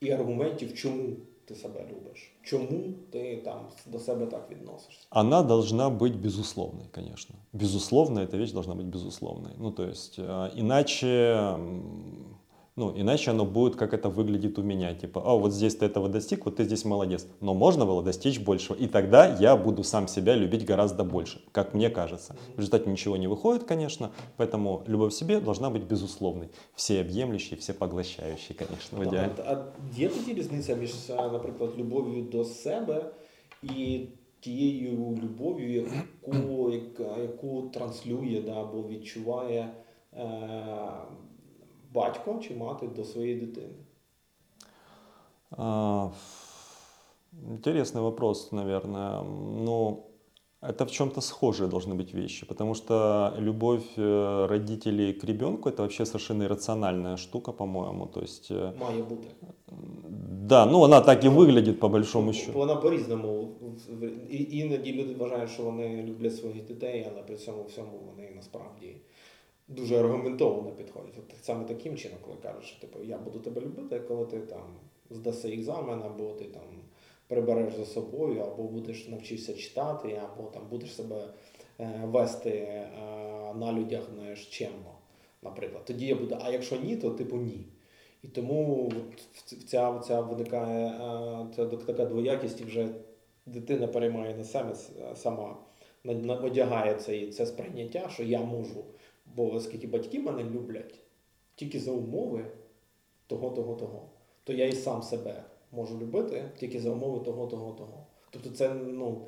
і аргументів, чому ти себе любиш, чому ти там до себе так відносишся. Она должна быть безусловной, конечно. Безусловно, эта вещь должна быть безусловной. Ну, то есть, э, иначе, ну, иначе оно будет, как это выглядит у меня. Типа, а вот здесь ты этого достиг, вот ты здесь молодец. Но можно было достичь большего. И тогда я буду сам себя любить гораздо больше, как мне кажется. В результате ничего не выходит, конечно. Поэтому любовь к себе должна быть безусловной. Всеобъемлющей, всепоглощающей, конечно, в идеале. А, а є тоді різниця між, е, наприклад, любов'ю до себе і тією любов'ю, яку, яка, яку транслює да, або відчуває е, батько чи мати до своєї дитини? А, Интересный вопрос, наверное. Ну, это в чем-то схожие должны быть вещи, потому что любовь э, родителей к ребенку это вообще совершенно иррациональная штука, по-моему. То есть, э, Має бути. да, ну она так и выглядит по большому счету. Вона по-різному. І- Іноді люди вважають, що вони люблять своїх дітей, але при цьому всьому вони насправді дуже аргументовано підходять. От саме таким чином, коли кажуть, що типу, я буду тебе любити, коли ти там здаси екзамен, або ти там прибереш за собою, або будеш навчишся читати, або там будеш себе е, вести е, на людях знаєш, чемно, наприклад. Тоді я буду, а якщо ні, то типу ні. І тому ця, ця виникає е, ця така двоякість, і вже дитина переймає на себе сама, одягає це, це сприйняття, що я можу, бо оскільки батьки мене люблять тільки за умови того, того, того, то я і сам себе можу любити тільки за умови того, того, того. Тобто це, ну,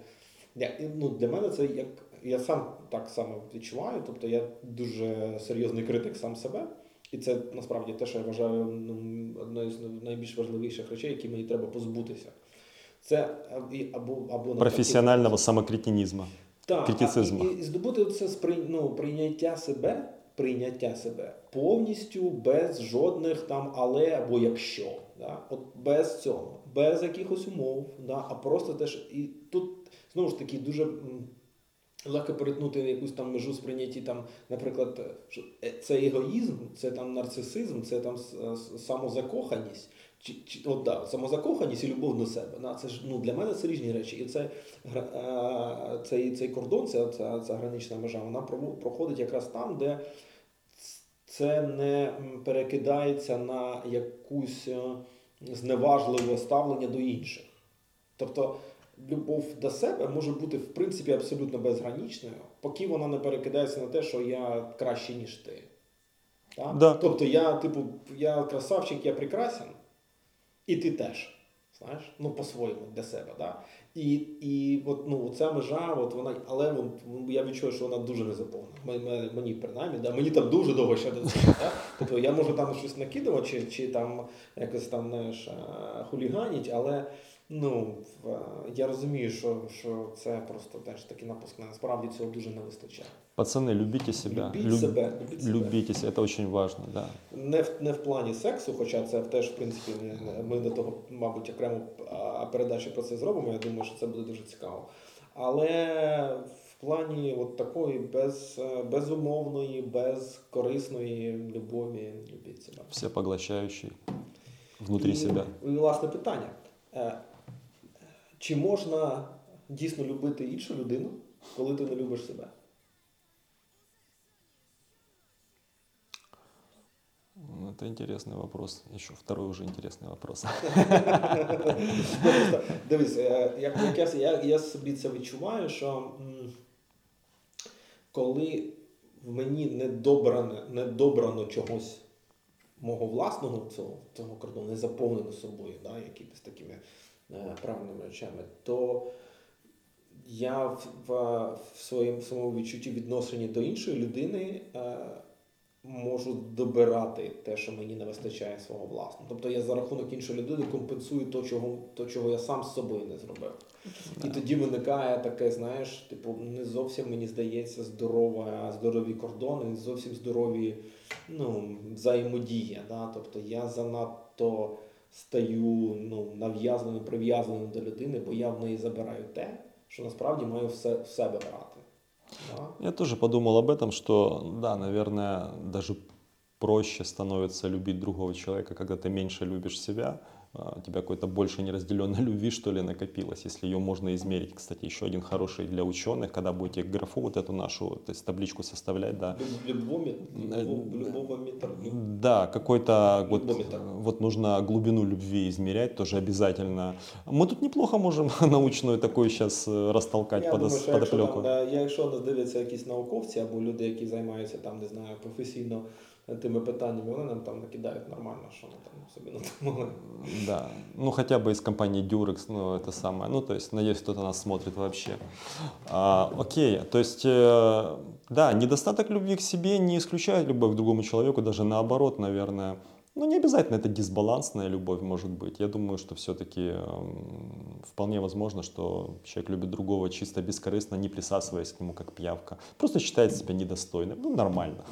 я, ну для мене це як. Я сам так само відчуваю, тобто я дуже серйозний критик сам себе. І це насправді те, що я вважаю ну, одною з найбільш важливіших речей, які мені треба позбутися. Це або, або навпаки, Профессионального самокретинизма. Так, критицизму. І, і здобути це сприй, ну, прийняття себе, прийняття себе повністю без жодних там але або якщо. Да? От без цього, без якихось умов, да? а просто теж і тут знову ж таки дуже. Легко перетнути якусь там межу сприйнятті, там, наприклад, що е, це егоїзм, це там нарцисизм, це там самозакоханість. Чи, чи, от, да, самозакоханість і любов до себе. Да, це ж, ну, для мене це різні речі. І це, е, цей, цей кордон, ця, ця, ця гранична межа, вона проходить якраз там, де це не перекидається на якусь е, зневажливе ставлення до інших. Тобто любов до себе може бути в принципі абсолютно безгранічною, поки вона не перекидається на те, що я краще, ніж ти. Да. Тобто я, типу, я красавчик, я прекрасен, і ти теж. Знаєш, ну по-своєму для себе. Да? І, і от, ну, ця межа, от вона, але от, я відчуваю, що вона дуже незаповнена. Мені, мені- мені принаймні, да? мені там дуже довго ще до цього. Да? *laughs* Тобто я можу там щось накидувати, чи, чи там якось там знаєш, е, хуліганіть, але ну, я розумію, що, що це просто теж такий напуск. Насправді цього дуже не вистачає. Пацаны, любите себя. Любіть Люб- себе, любіть себе. Это очень важно, да. Не в, не в плані сексу, хоча це теж, в принципі, ми до того, мабуть, окрему а, передачу про це зробимо. Я думаю, що це буде дуже цікаво. Але в плані от такої без, е, безумовної, безкорисної любові, любіть себе. Всепоглощающий внутри І, себя. І, власне питання. Е, Чи можна дійсно любити іншу людину, коли ти не любиш себе? Ну, Это интересный вопрос. Еще второй уже интересный вопрос. Ну, *laughs* просто, дивись, е, як, як я, я, я собі це відчуваю, що м, коли в мені недобране, недобрано чогось мого власного цього, цього кордону, не заповнено собою, да, якимись такими е, правильними речами, то я в, в, в своєму, відчутті відношенні до іншої людини е, можу добирати те, що мені не вистачає свого власного. Тобто я за рахунок іншої людини компенсую то, чого, то, чого я сам з собою не зробив. І тоді виникає таке, знаєш, типу, не зовсім мені здається здорова, здорові кордони, не зовсім здорові ну, взаємодія. Да? Тобто я занадто стаю ну, нав'язаним, прив'язаним до людини, бо я в неї забираю те, що насправді маю все в себе брати. Да? Я тоже подумал об этом, что, да, наверное, даже проще становится любить другого человека, когда ты меньше любишь себя, у тебя какой-то больше неразделенной *laughs* любви, что ли, накопилось, если ее можно измерить. Кстати, еще один хороший для ученых, когда будете графу вот эту нашу, то есть табличку составлять, да, Люб- Любові, любов, любовометр. Да, какой-то вот, Любометр. вот нужно глубину любви измерять тоже обязательно. Мы тут неплохо можем *laughs* научную такую сейчас растолкать Я под, думаю, що якщо, подоплеку. там, е, якщо нас дивляться якісь науковці або люди, які займаються там, не знаю, професійно тими питаннями, вони нам там накидають нормально, що ми там собі надумали. Да, ну хотя бы из компании Durex, ну это самое. Ну то есть, надеюсь, кто-то нас смотрит вообще. А, окей, то есть, э, да, недостаток любви к себе не исключает любовь к другому человеку, даже наоборот, наверное. Ну, не обязательно это дисбалансная любовь может быть. Я думаю, что все-таки вполне возможно, что человек любит другого чисто бескорыстно, не присасываясь к нему как пиявка. Просто считает себя недостойным. Ну, нормально.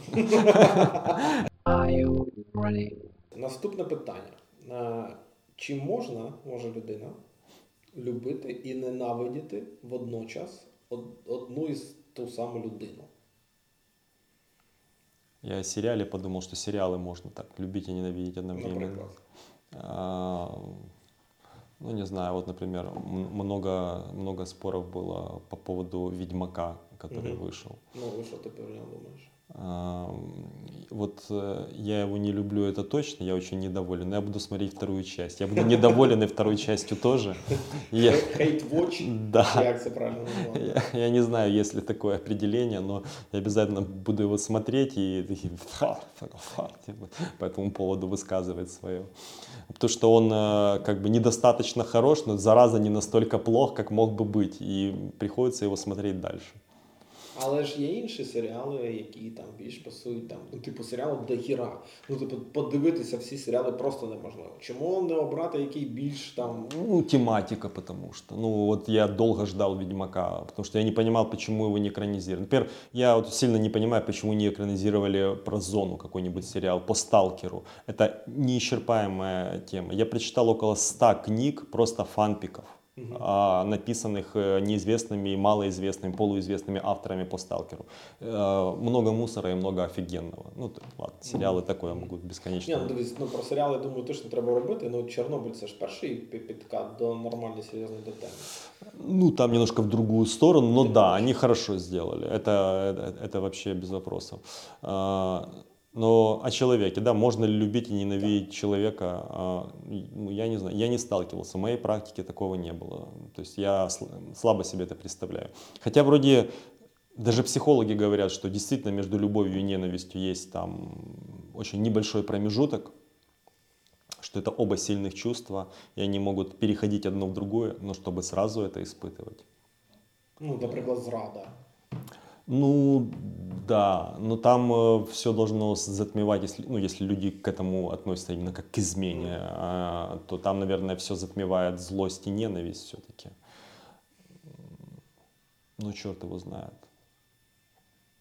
Are you ready? Наступне питання. Е, Чи можна, може людина, любити і ненавидіти водночас од- одну і с- ту саму людину? Я о сериале подумал, что сериалы можно так любить и ненавидеть одновременно. Наприклад. А, Ну, не знаю, вот, например, много, много споров было по поводу Ведьмака, который Мгм. вышел. Ну, про нього думаєш? А, Вот э, я его не люблю, это точно, я очень недоволен. Но я буду смотреть вторую часть. Я буду недоволен и второй частью тоже. Я, Хейт-вотч? да, це правильно я, я не знаю, есть ли такое определение, но я обязательно буду его смотреть и такие, *laughs* типа, по этому поводу высказывать свое. Потому что он э, как бы недостаточно хорош, но зараза не настолько плох, как мог бы быть. И приходится его смотреть дальше. Але ж є інші серіали, які там більш пасують там, ну, типу, серіал до хіра. Ну, типу, подивитися всі серіали просто неможливо. Чому не обрати який більш там. Ну, тематика, потому что. Ну, вот я долго ждал Ведьмака, потому что я не понимал, почему его не экранизировали. Например, я вот сильно не понимаю, почему не экранизировали про зону какой-нибудь сериал по Сталкеру. Это неисчерпаемая тема. Я прочитал около 100 книг просто фанпиков, а, написанных э, неизвестными и малоизвестными, полуизвестными авторами по Сталкеру. Э, Много мусора и много офигенного. Ну, то, ладно, сериалы такое могут бесконечно. Ні, ну, дивись, ну про серіали, я думаю, точно треба робити. Ну, Чорнобиль це ж перший пі- підкат до нормальної серйозної до теми. Ну, там немножко в другую сторону, но да, они хорошо сделали. Это, это, это вообще без вопросов. но о человеке, да, можно ли любить и ненавидеть человека, а, ну, я не знаю, я не сталкивался, в моей практике такого не было. То есть я сл- слабо себе это представляю. Хотя вроде даже психологи говорят, что действительно между любовью и ненавистью есть там очень небольшой промежуток, что это оба сильных чувства, и они могут переходить одно в другое, но чтобы сразу это испытывать. Ну, наприклад, зрада. Ну, да, но там все должно затмевать, если, ну, если люди к этому относятся именно как к измене, а, то там, наверное, все затмевает злость и ненависть все-таки. Ну, черт его знает.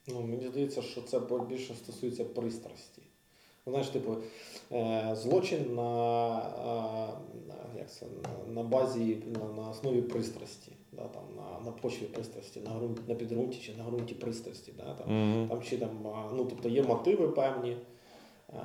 Ну, мені здається, що це більше стосується пристрасті. Ну, Знаєш, типу, е, злочин на, е, на, як це, на, на базі, на, на основі пристрасті, Да, там, на, на почві пристрасті, на, ґрунті, на підґрунті чи на ґрунті пристрасті. Да, там, Мгм. там, чи, там, ну, тобто є мотиви певні, е,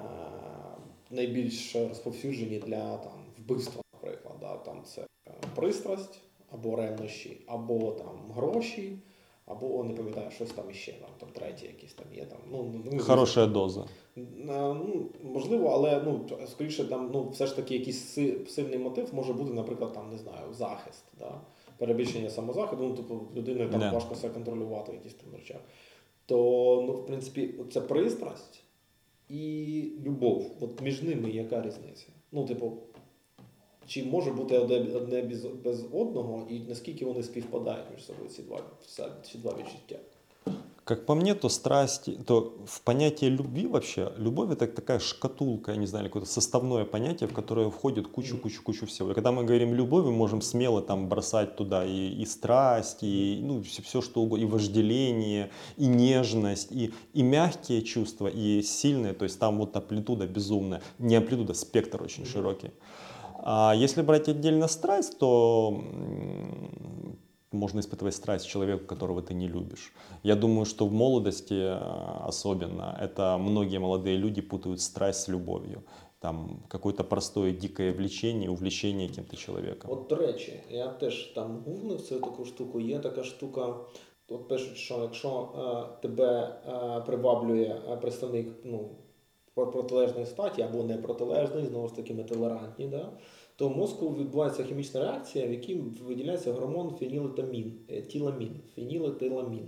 найбільш розповсюджені для там, вбивства, наприклад. Да, там це е, пристрасть або ревнощі, або там, гроші. Або не пам'ятаю, щось там іще, там, там третє якісь там є. Там, ну, ну, Хорошая доза. Е, Ну, можливо, але ну, скоріше там ну, все ж таки якийсь сильний мотив може бути, наприклад, там, не знаю, захист, да? Перебільшення самозаходу, ну, типу людиною там yeah. важко себе контролювати в якісь там речах. То, ну, в принципі, це пристрасть і любов. От між ними яка різниця? Ну, типу, чи може бути одне, без, без одного, і наскільки вони співпадають між собою ці два, ці два відчуття? Как по мне, то страсть, то в понятие любви вообще, любовь это такая шкатулка, я не знаю, какое-то составное понятие, в которое входит кучу-кучу-кучу всего. И когда мы говорим любовь, мы можем смело там бросать туда и, и страсть, и ну, все, что угодно, и вожделение, и нежность, и, и мягкие чувства, и сильные, то есть там вот амплитуда безумная, не амплитуда, спектр очень широкий. А если брать отдельно страсть, то можно испытывать страсть к человеку, которого ты не любишь. Я думаю, что в молодости э, особенно это многие молодые люди путают страсть с любовью. Там какое-то простое дикое влечение, увлечение каким-то человеком. От до речі, я теж там гуглив цю таку штуку. Є така штука. От пишуть, що якщо е, тебе е, приваблює е, представник ну, про- протилежної статі або не протилежної, знову ж таки ми толерантні, да? То в мозку відбувається хімічна реакція, в якій виділяється гормон фенілетамін, е, тіламін, фенілетиламін.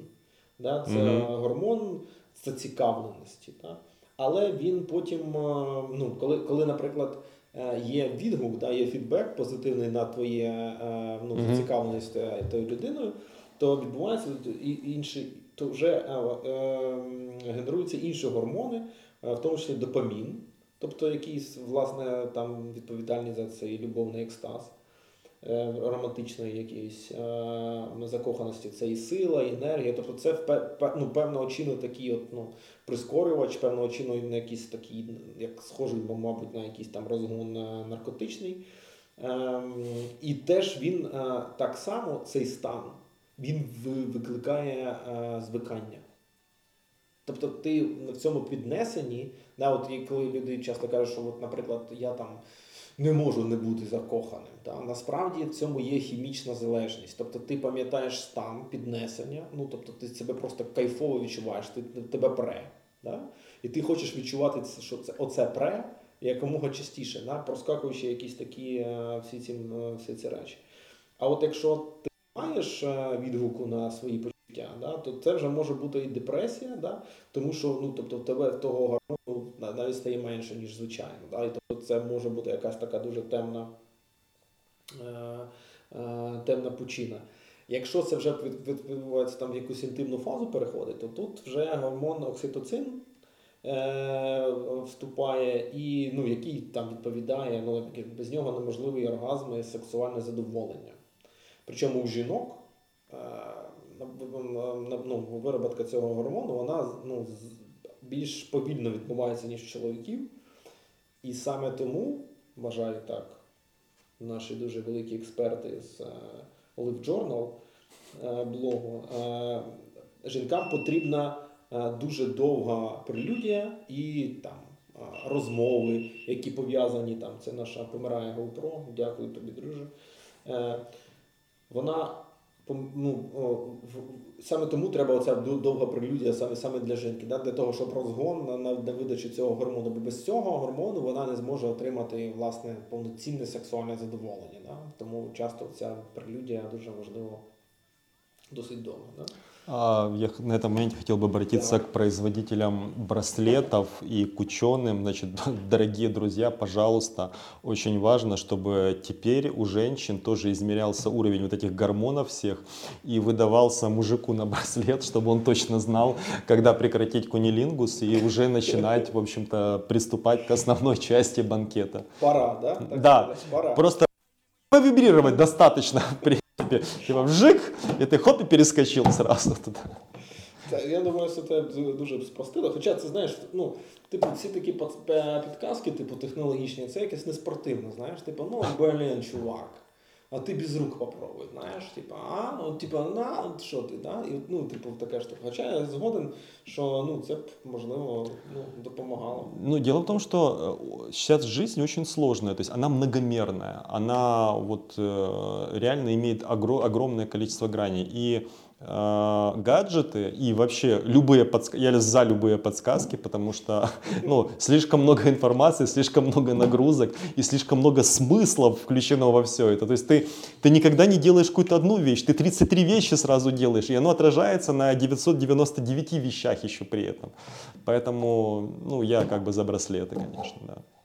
Да? Це Мгм. гормон зацікавленості. Да? Але він потім, е, ну, коли, коли наприклад, е, є відгук, да, є фідбек позитивний на твоє ну, зацікавленість тою людиною, то відбувається і- інший, то вже е, е, генеруються інші гормони, в тому числі допамін, тобто якийсь власне там відповідальний за цей любовний екстаз. е, Романтичної якоїсь е, закоханості, це і сила, і енергія. Тобто це ну, певного чину такий от, ну, прискорювач, певного чину на якийсь такий, як схожий, мабуть, на якийсь там розгон е, наркотичний. Ем, і теж він так само цей стан він викликає звикання. Тобто ти в цьому піднесенні, да, от і коли люди часто кажуть, що, от, наприклад, я там не можу не бути закоханим. Да? Насправді в цьому є хімічна залежність. Тобто ти пам'ятаєш стан піднесення, ну тобто ти себе просто кайфово відчуваєш, ти, тебе пре. Да? І ти хочеш відчувати, що це оце пре якомога частіше, да? проскакуючи якісь такі е, всі, ці, е, всі ці речі. А от якщо ти маєш е, відгуку на свої почуття, да, то це вже може бути і депресія, да, тому що ну, тобто, в тебе того гормону навіть стає менше, ніж звичайно. Да, і тобто це може бути якась така дуже темна, е, е, темна пучина. Якщо це вже від- від- відбувається там в якусь інтимну фазу переходить, то тут вже гормон окситоцин е, вступає, і ну, який там відповідає, ну, без нього неможливий оргазм і сексуальне задоволення. Причому у жінок е, ну, вироботка цього гормону вона ну, більш повільно відбувається, ніж у чоловіків. І саме тому, вважаю так, наші дуже великі експерти з е, Olive Journal е, блогу, е, жінкам потрібна дуже довга прелюдія і там розмови, які пов'язані там. Це наша помирає GoPro, дякую тобі, друже. Вона ну, саме тому треба оця довга прелюдія саме, саме для жінки, да? для того, щоб розгон на, на, на видачі цього гормону. Бо без цього гормону вона не зможе отримати власне повноцінне сексуальне задоволення. Да? Тому часто ця прелюдія дуже важлива досить довго. Да? А, Я на этом моменте хотел бы обратиться к производителям браслетов и к ученым. Значит, *laughs* дорогие друзья, пожалуйста, очень важно, чтобы теперь у женщин тоже измерялся уровень вот этих гормонов всех и выдавался мужику на браслет, *laughs* чтобы он точно знал, когда прекратить кунилингус и уже начинать, в общем-то, приступать к основной части банкета. Пора, да? Так Да, пора. Просто повибрировать достаточно, *laughs* в принципе. Типа вжик, і ти хоп, і перескочив сразу туди. Я думаю, що це дуже спростило. Хоча це знаєш, ну, типу, всі такі підказки, типу, технологічні, це якесь неспортивне, знаєш, типу, ну, блін, чувак А ти без рук попробуй, знаєш, типу, а, ну, типу, на, от що ти, да? І, ну, типу, таке штука. Хоча я згоден, що ну, це б, можливо, ну, допомагало. Ну, дело в том, что э, сейчас жизнь очень сложная, то есть она многомерная, она вот э, реально имеет огро- огромное количество граней. И э, гаджеты и вообще любые подсказки, я за любые подсказки, потому что *laughs* ну, слишком много информации, слишком много нагрузок и слишком много смыслов включено во все это. То есть ты, ты никогда не делаешь какую-то одну вещь, ты 33 вещи сразу делаешь, и оно отражается на 999 вещах еще при этом. Поэтому, ну, я как бы за браслеты, конечно, да.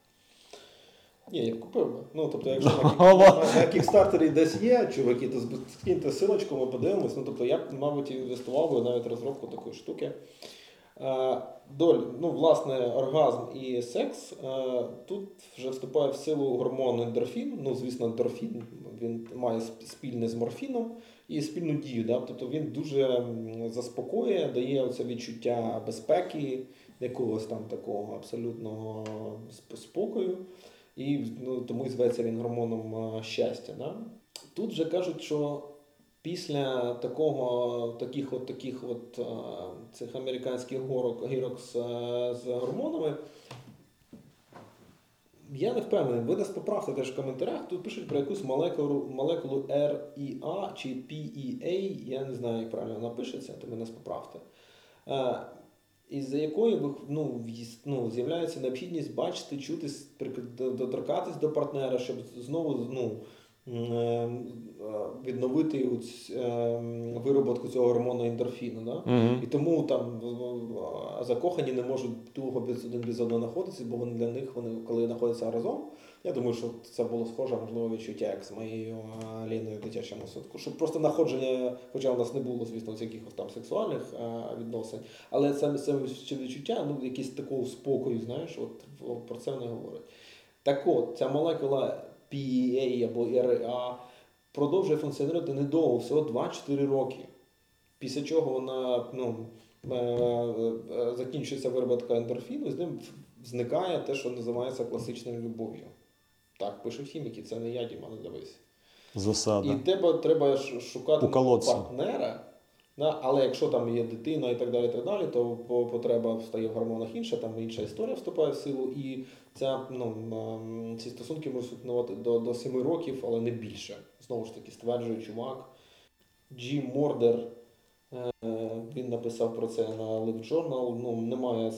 Ні, я купив би. Ну, тобто, якщо на, на, на кікстартері десь є, чуваки, то скиньте силочку, ми подивимось. Ну, тобто, я б, мабуть, інвестував би навіть розробку такої штуки. Е, Доль, ну, власне, оргазм і секс. Е, тут вже вступає в силу гормон ендорфін. Ну, звісно, ендорфін він має спільне з морфіном і спільну дію. Да? Тобто він дуже заспокоює, дає оце відчуття безпеки, якогось там такого абсолютного спокою. І ну, тому і зветься він гормоном щастя. Да? Тут вже кажуть, що після такого, таких от, таких от, цих американських горок, гірок з, з гормонами, я не впевнений, ви нас поправте теж в коментарях. Тут пишуть про якусь молекулу, молекулу REA чи PEA, я не знаю, як правильно вона пишеться, то ви нас поправте. Із-за якої ну, ну, з'являється необхідність бачити, чути, доторкатись до партнера, щоб знову ну, е, відновити е, вироботку цього гормону ендорфіну. Да? Мгм. І тому там закохані не можуть довго без один без одного знаходитися, бо вони для них, вони, коли знаходяться разом, я думаю, що це було схоже, можливо, відчуття, як з моєю Ліною в дитячому садку. Щоб просто знаходження, хоча у нас не було, звісно, якихось там сексуальних відносин, але це, це відчуття, ну, якісь такого спокою, знаєш, от про це вони говорять. Так от, ця молекула PEA або RA продовжує функціонувати недовго, всього 2-4 роки. Після чого вона ну, е, е, закінчується виробітка ендорфіну, з ним зникає те, що називається класичною любов'ю. Так, пишуть хіміки, це не я, Діма, не дивись. Засада. І тебе треба шукати партнера. Да, але якщо там є дитина і так далі, і так далі, то потреба стає в гормонах інша, там інша історія вступає в силу, і ця, ну, ці стосунки можуть існувати до, до 7 років, але не більше. Знову ж таки, стверджує чувак. Джі Мордер, е, він написав про це на Live Journal. Ну, немає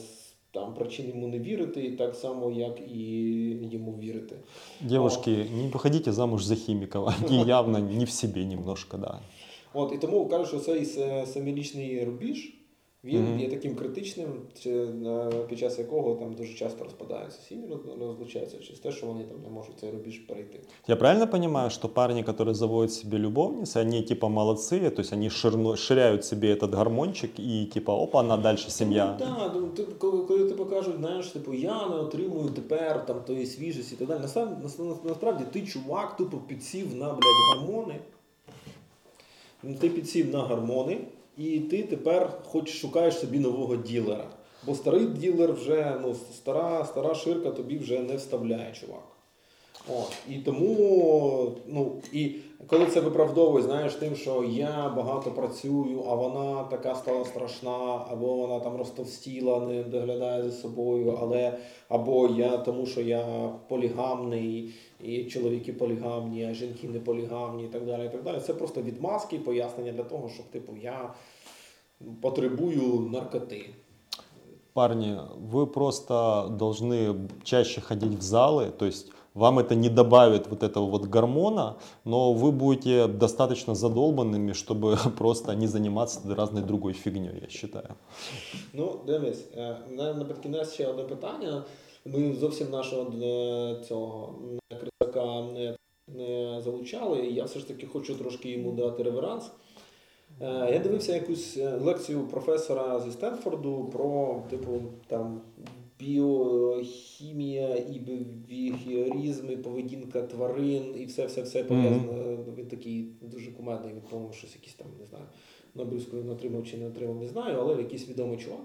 там причин йому не вірити, так само, як і йому вірити. Девушки, не виходіть замуж за хіміка, *laughs* Они явно не в себе немножко, да. От, і тому кажуть, що цей се- семирічний рубіж він Мгм. є таким критичним, чи, е, під час якого там дуже часто розпадаються сім'ї, роз- розлучаються через те, що вони там не можуть цей рубіж перейти. Я правильно понимаю, что парни, которые заводят себе любовниц, они типа молодцы, то есть они ширно, ширяют себе этот гормончик и типа опа, она дальше семья. Ну, так, ну, ти, коли, коли ти покажуть, знаєш, типу, я не отримую тепер там тої свіжості і так далі. Насправді, нас- насправді ти чувак тупо підсів на блядь, гормони. Ну, Ти підсів на гормони, і ти тепер хоч шукаєш собі нового ділера. Бо старий ділер вже, ну, стара, стара ширка тобі вже не вставляє, чувак. От. І тому, ну, і коли це виправдовує, знаєш, тим, що я багато працюю, а вона така стала страшна, або вона там розтовстіла, не доглядає за собою, але або я тому, що я полігамний, і чоловіки полігамні, а жінки не полігамні, і так далі. І так далі. Це просто відмазки, пояснення для того, щоб типу я потребую наркоти. Парни, вы просто должны чаще ходить в залы, то есть вам это не добавит вот этого вот гормона, но вы будете достаточно задолбанными, чтобы *laughs* просто не заниматься разной другой фигней, я считаю. Ну, дивись, е, на, на підкінець ще одне питання. Ми зовсім нашого е, цього е, критака не, не залучали. Я все ж таки хочу трошки йому дати реверанс. Е, Я дивився якусь лекцію професора зі Стенфорду про типу там біохімія і біохіорізм, і поведінка тварин, і все, все, все пов'язано. Він такий дуже кумедний, він, по-моєму, щось якийсь там, не знаю, Нобелівську він отримав чи не отримав, не знаю, але якийсь відомий чувак.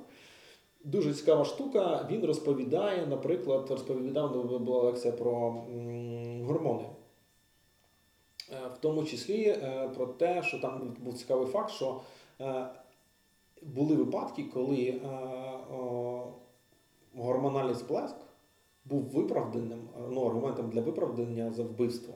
Дуже цікава штука. Він розповідає, наприклад, розповідав, ну, була лекція про гормони. Е, В тому числі е, про те, що там був цікавий факт, що е, були випадки, коли гормональний сплеск був виправданим, ну, аргументом для виправдання за вбивством.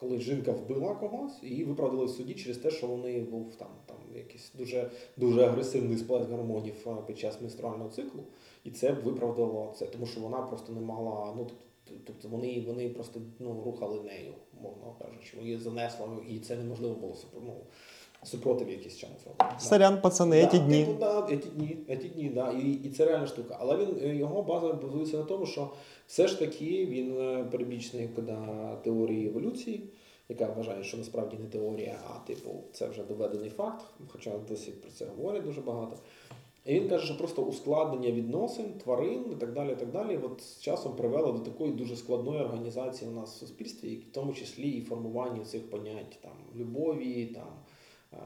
Коли жінка вбила когось її виправдали в суді через те, що у неї був там, там якийсь дуже, дуже агресивний сплеск гормонів під час менструального циклу, і це виправдало це, тому що вона просто не мала. Ну, тобто, вони, вони просто ну, рухали нею, мовно кажучи, її занесло, і це неможливо було ну, супротив якийсь чому зробити. Да. Сорян, пацаны, эти Да, дни. Типу, да, ті дні, ті дні, да, і, і це реальна штука. Але він його база базується на тому, що все ж таки він е, перебічник до теорії еволюції, яка вважає, що насправді не теорія, а типу, це вже доведений факт, хоча досі про це говорять дуже багато. І він каже, що просто ускладнення відносин, тварин і так далі, так далі, от з часом привело до такої дуже складної організації у нас в суспільстві, в тому числі і формування цих понять там любові, там е,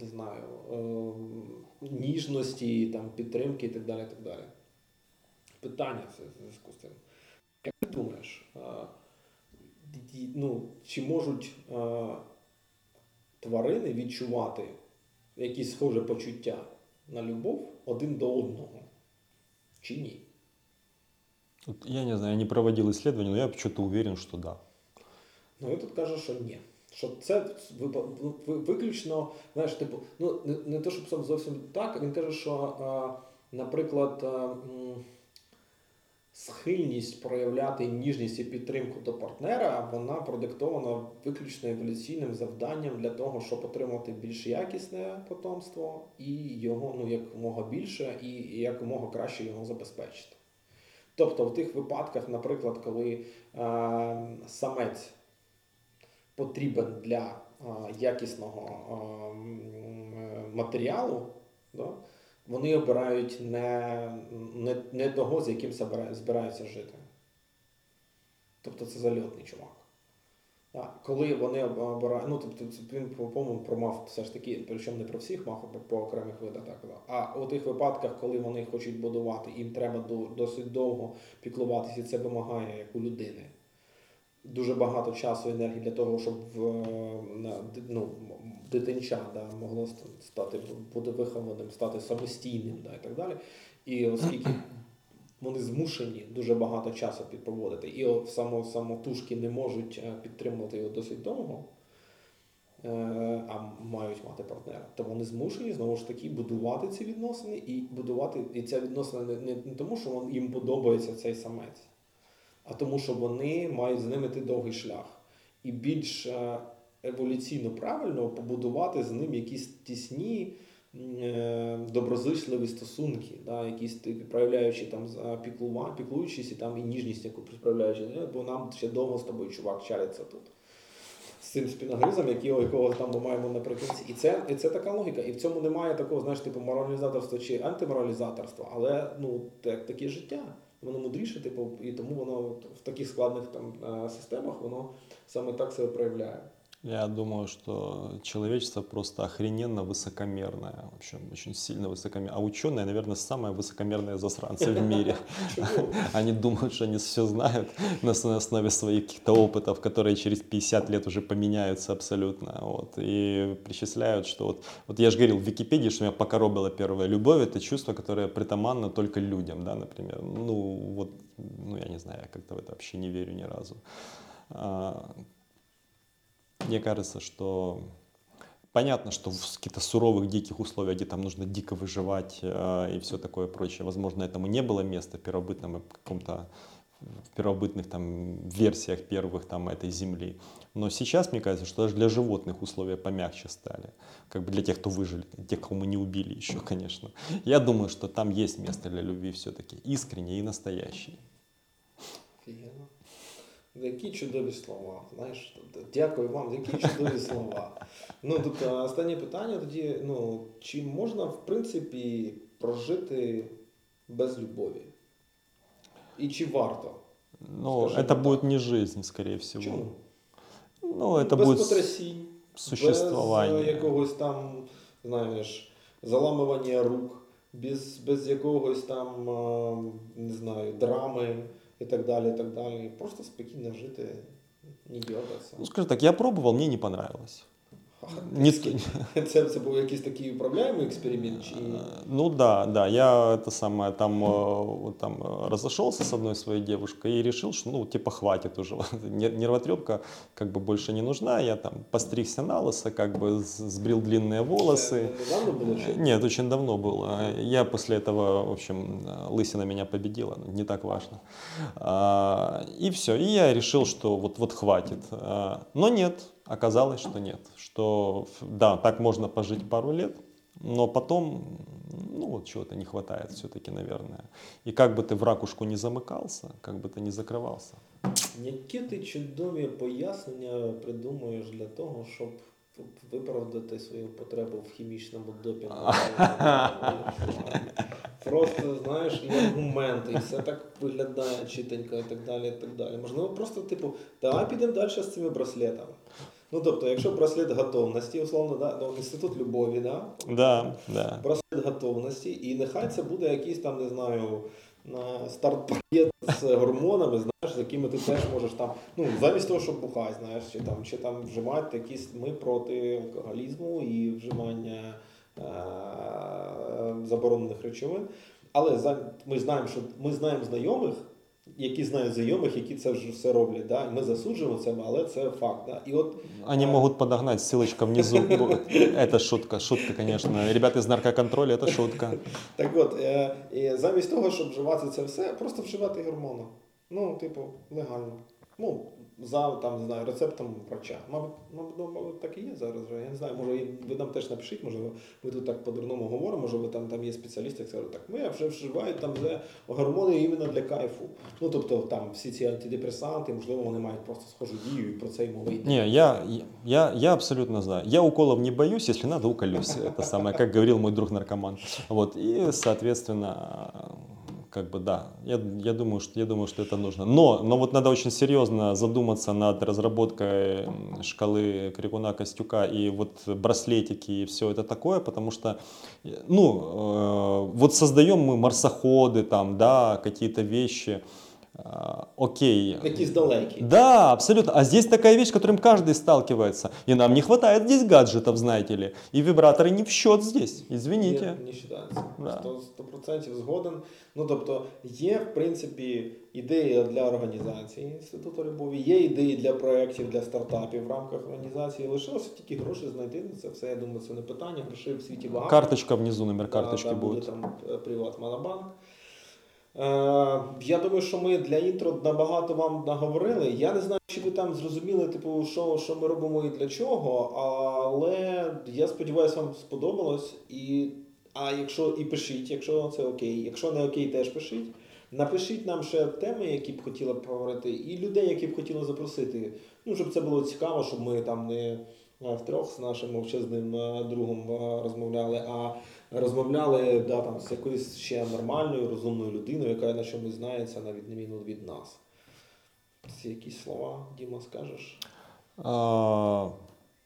не знаю, е, ніжності, там, підтримки і так далі. так далі. Питання це в зв'язку з цим. Як ти думаєш, ну, чи можуть тварини відчувати якісь схоже почуття на любов один до одного? Чи ні? Я не знаю, я не проводил исследования, но я почему-то уверен, что да. Ну, він тут каже, що ні. Що це виключно, знаєш, типу, ну не, не те, щоб зовсім так. Він каже, що, наприклад, схильність проявляти ніжність і підтримку до партнера, вона продиктована виключно еволюційним завданням для того, щоб отримати більш якісне потомство і його ну, якомога більше і якомога краще його забезпечити. Тобто в тих випадках, наприклад, коли е, самець потрібен для е, якісного е, е, матеріалу, да, вони обирають не, не, не того, з яким збираються жити. Тобто це зальотний чувак. Коли вони обирають, ну тобто він, по-моєму, про мав все ж таки, причому не про всіх мав, а по окремих видах так. А у тих випадках, коли вони хочуть будувати, їм треба досить довго піклуватися, і це вимагає як у людини. Дуже багато часу і енергії для того, щоб на, ну, дитинча да, могло стати, бути вихованим, стати самостійним да, і так далі. І оскільки вони змушені дуже багато часу підпроводити, і само, самотужки не можуть е, підтримувати його досить довго, е, а мають мати партнера, то вони змушені знову ж таки будувати ці відносини і будувати і ця відносина не, не, не тому, що їм подобається цей самець, а тому, що вони мають з ним іти довгий шлях. І більш е, еволюційно правильно побудувати з ним якісь тісні, е, доброзичливі стосунки, да, якісь проявляючи там піклува, піклуючись і там і ніжність, яку проявляючи, «Е, бо нам ще довго з тобою, чувак, чариться тут. З цим спіногризом, якого, якого там ми маємо наприкінці. І це, і це така логіка. І в цьому немає такого, знаєш, типу моралізаторства чи антиморалізаторства, але ну, так, таке життя. Воно мудріше, типу, і тому воно в таких складних там е, системах воно саме так себе проявляє. Я думаю, что человечество просто охрененно высокомерное, в общем, очень сильно высокомерное. А ученые, наверное, самые высокомерные засранцы в мире. *laughs* Они думают, что они все знают на основе своих каких-то опытов, которые через 50 лет уже поменяются абсолютно. Вот. И причисляют, что вот, вот я же говорил в Википедии, что меня покоробила первая любовь, это чувство, которое притаманно только людям, да, например. Ну, вот, ну, я не знаю, я как-то в это вообще не верю ни разу. А, мне кажется, что понятно, что в каких-то суровых, диких условиях, где там нужно дико выживать э, и все такое прочее, возможно, этому не было места в первобытном каком-то в первобытных там версиях первых там этой земли. Но сейчас, мне кажется, что даже для животных условия помягче стали. Как бы для тех, кто выжили, тех, кого мы не убили еще, *laughs* конечно. Я думаю, что там есть место для любви все-таки, искренней и настоящей. Офігенно. Які чудові слова. Знаєш, тобто, дякую вам, які чудові *laughs* слова. Ну, тобто, останнє питання тоді: ну, чи можна, в принципі, прожити без любові? І чи варто? Ну, Скажи, это будет не жизнь, скорее всего. Чому? Ну, это без будет потрясінь, существование. без е, якогось там, знаєш, заламування рук, без, без якогось там, е, не знаю, драми і так далі. і так далі. Просто спокійно жити, не дергатися. Ну, скажи так, я пробовал, мне не понравилось. С- Це, це був якийсь такий управляємий експеримент? Чи... Э, Ну да, да, я это самое там, э, там э, разошелся с одной своей девушкой и решил, что ну типа хватит уже, *laughs* Нер- нервотрепка как бы больше не нужна, я там постригся на лысо, как бы сбрил длинные волосы. Було чи? Нет, очень давно было. Я после этого, в общем, лысина меня победила, но не так важно. А, И все, и я решил, что вот, вот хватит. А, Но нет, оказалось, что нет Что, ф- да, так можно пожить пару лет, но потом, ну вот чего-то не хватает все-таки, наверное. И как бы ты в ракушку не замыкался, как бы ты не закрывался. Які ти чудові пояснення придумуєш для того, щоб виправдати свою потребу в хімічному допінгу? *laughs* Просто знаєш, і аргументи, і все так виглядає чітенько і так далі. і так далі. Можливо, просто типу, давай підемо далі з цими браслетами. Ну тобто, якщо браслет готовності, условно, да, ну, інститут любові, да, Да, да. браслет готовності, і нехай це буде якийсь там, не знаю, старт-пакет з гормонами, знаєш, з якими ти теж можеш там, ну, замість того, щоб бухати, знаєш, чи там, чи там вживати якісь ми проти алкоголізму і вживання е- заборонених речовин. Але ми знаємо, що ми знаємо знайомих, які знають знайомих, які це вже все роблять. Да? І ми засуджуємо це, але це факт. Да? І от Они могут подогнать, ссылочка внизу будет. *laughs* Это шутка, шутка, конечно. Ребята из наркоконтроля, это шутка. Так от, е, і замість того, щоб вживати це все, просто вживати гормони. Ну, типу, легально. Ну, за там, не знаю, рецептом врача. Мабуть, мабуть, ну, мабуть, так і є зараз. вже. Я не знаю, може ви нам теж напишіть, може ми тут так по-дурному говоримо, може ви там, там є спеціалісти, які скажуть, так, ми вже вживають там вже гормони іменно для кайфу. Ну, тобто там всі ці антидепресанти, можливо, вони мають просто схожу дію, і про це й йде. Не, я, я, я абсолютно знаю. Я уколов не боюсь, если надо, уколюсь. Это самое, как говорил мой друг наркоман. Вот, и, соответственно, как бы да, я, я, думаю, что, я думаю, что это нужно. Но, но вот надо очень серьезно задуматься над разработкой шкалы Крикуна-Костюка и вот браслетики и все это такое, потому что, э, ну, э, вот создаем мы марсоходы там, да, какие-то вещи, окей, Якісь далекі. да, абсолютно. А здесь такая вещь, с которым каждый сталкивается. И нам не хватает здесь гаджетов, знаете ли. И вибраторы не в счет здесь. Извините. Ні, не вважається. Да. 100%, 100% згоден. Ну тобто є, в принципі, ідея для організації Інституту любові, є ідеї для проєктів, для стартапів в рамках організації. Лишилося тільки гроші знайти на це все. Я думаю, це не питання. Грошей в світі багато. Карточка внизу, номер Да, карточки да, буде будет. там е, Приват Монобанк. Е, я думаю, що ми для інтро набагато вам наговорили. Я не знаю, чи ви там зрозуміли, типу, що, що ми робимо і для чого, але я сподіваюся, вам сподобалось. І, а якщо і пишіть, якщо це окей. Якщо не окей, теж пишіть. Напишіть нам ще теми, які б хотіли поговорити, і людей, які б хотіли запросити. Ну, щоб це було цікаво, щоб ми там не е, втрьох з нашим мовчазним е, другом розмовляли, а розмовляли да, там, з якоюсь ще нормальною, розумною людиною, яка на чомусь знається, на відміну від нас. Це якісь слова, Діма, скажеш? А,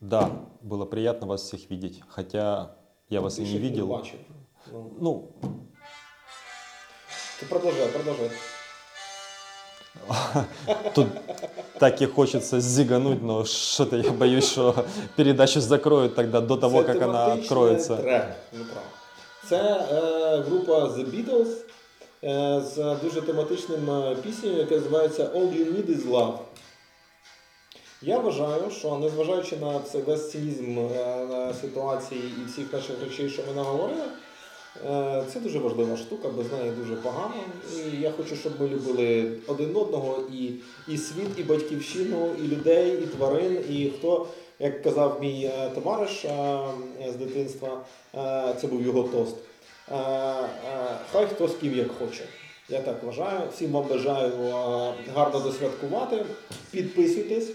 Да, было приятно вас всех видеть, хотя я вас и не видел. бачив. Ну, Ну, продовжай, продовжай. Тут так и хочется зигануть, но что-то я боюсь, что передачу закроют тогда до того, как она откроется. Трек, ну правда. Це е, група The Beatles е, з дуже тематичним е, піснею, яка називається All You Need Is Love. Я вважаю, що незважаючи на весь цинізм е, ситуації і всіх наших речей, що ми наговорили, це дуже важлива штука, без неї дуже погано. І я хочу, щоб ми любили один одного і, і світ, і батьківщину, і людей, і тварин, і хто, як казав мій е, товариш е, з дитинства, е, це був його тост. Е, е, Хай хто ким як хоче. Я так вважаю. Всім вам бажаю е, гарно досвяткувати. Підписуйтесь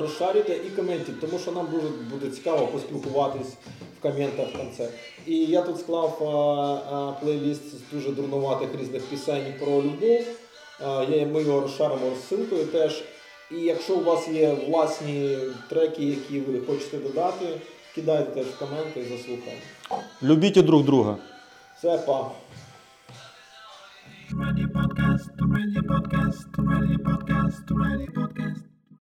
розшарюйте і коментуйте, тому що нам дуже буде цікаво поспілкуватись в коментах в кінці. І я тут склав а, а, плейліст з дуже дурнуватих різних пісень про любов. А, я, ми його розшаримо розсилкою теж. І якщо у вас є власні треки, які ви хочете додати, кидайте теж в коменти і заслухаємо. Любите друг друга. Все, па! Ready podcast, ready podcast, ready podcast, ready podcast.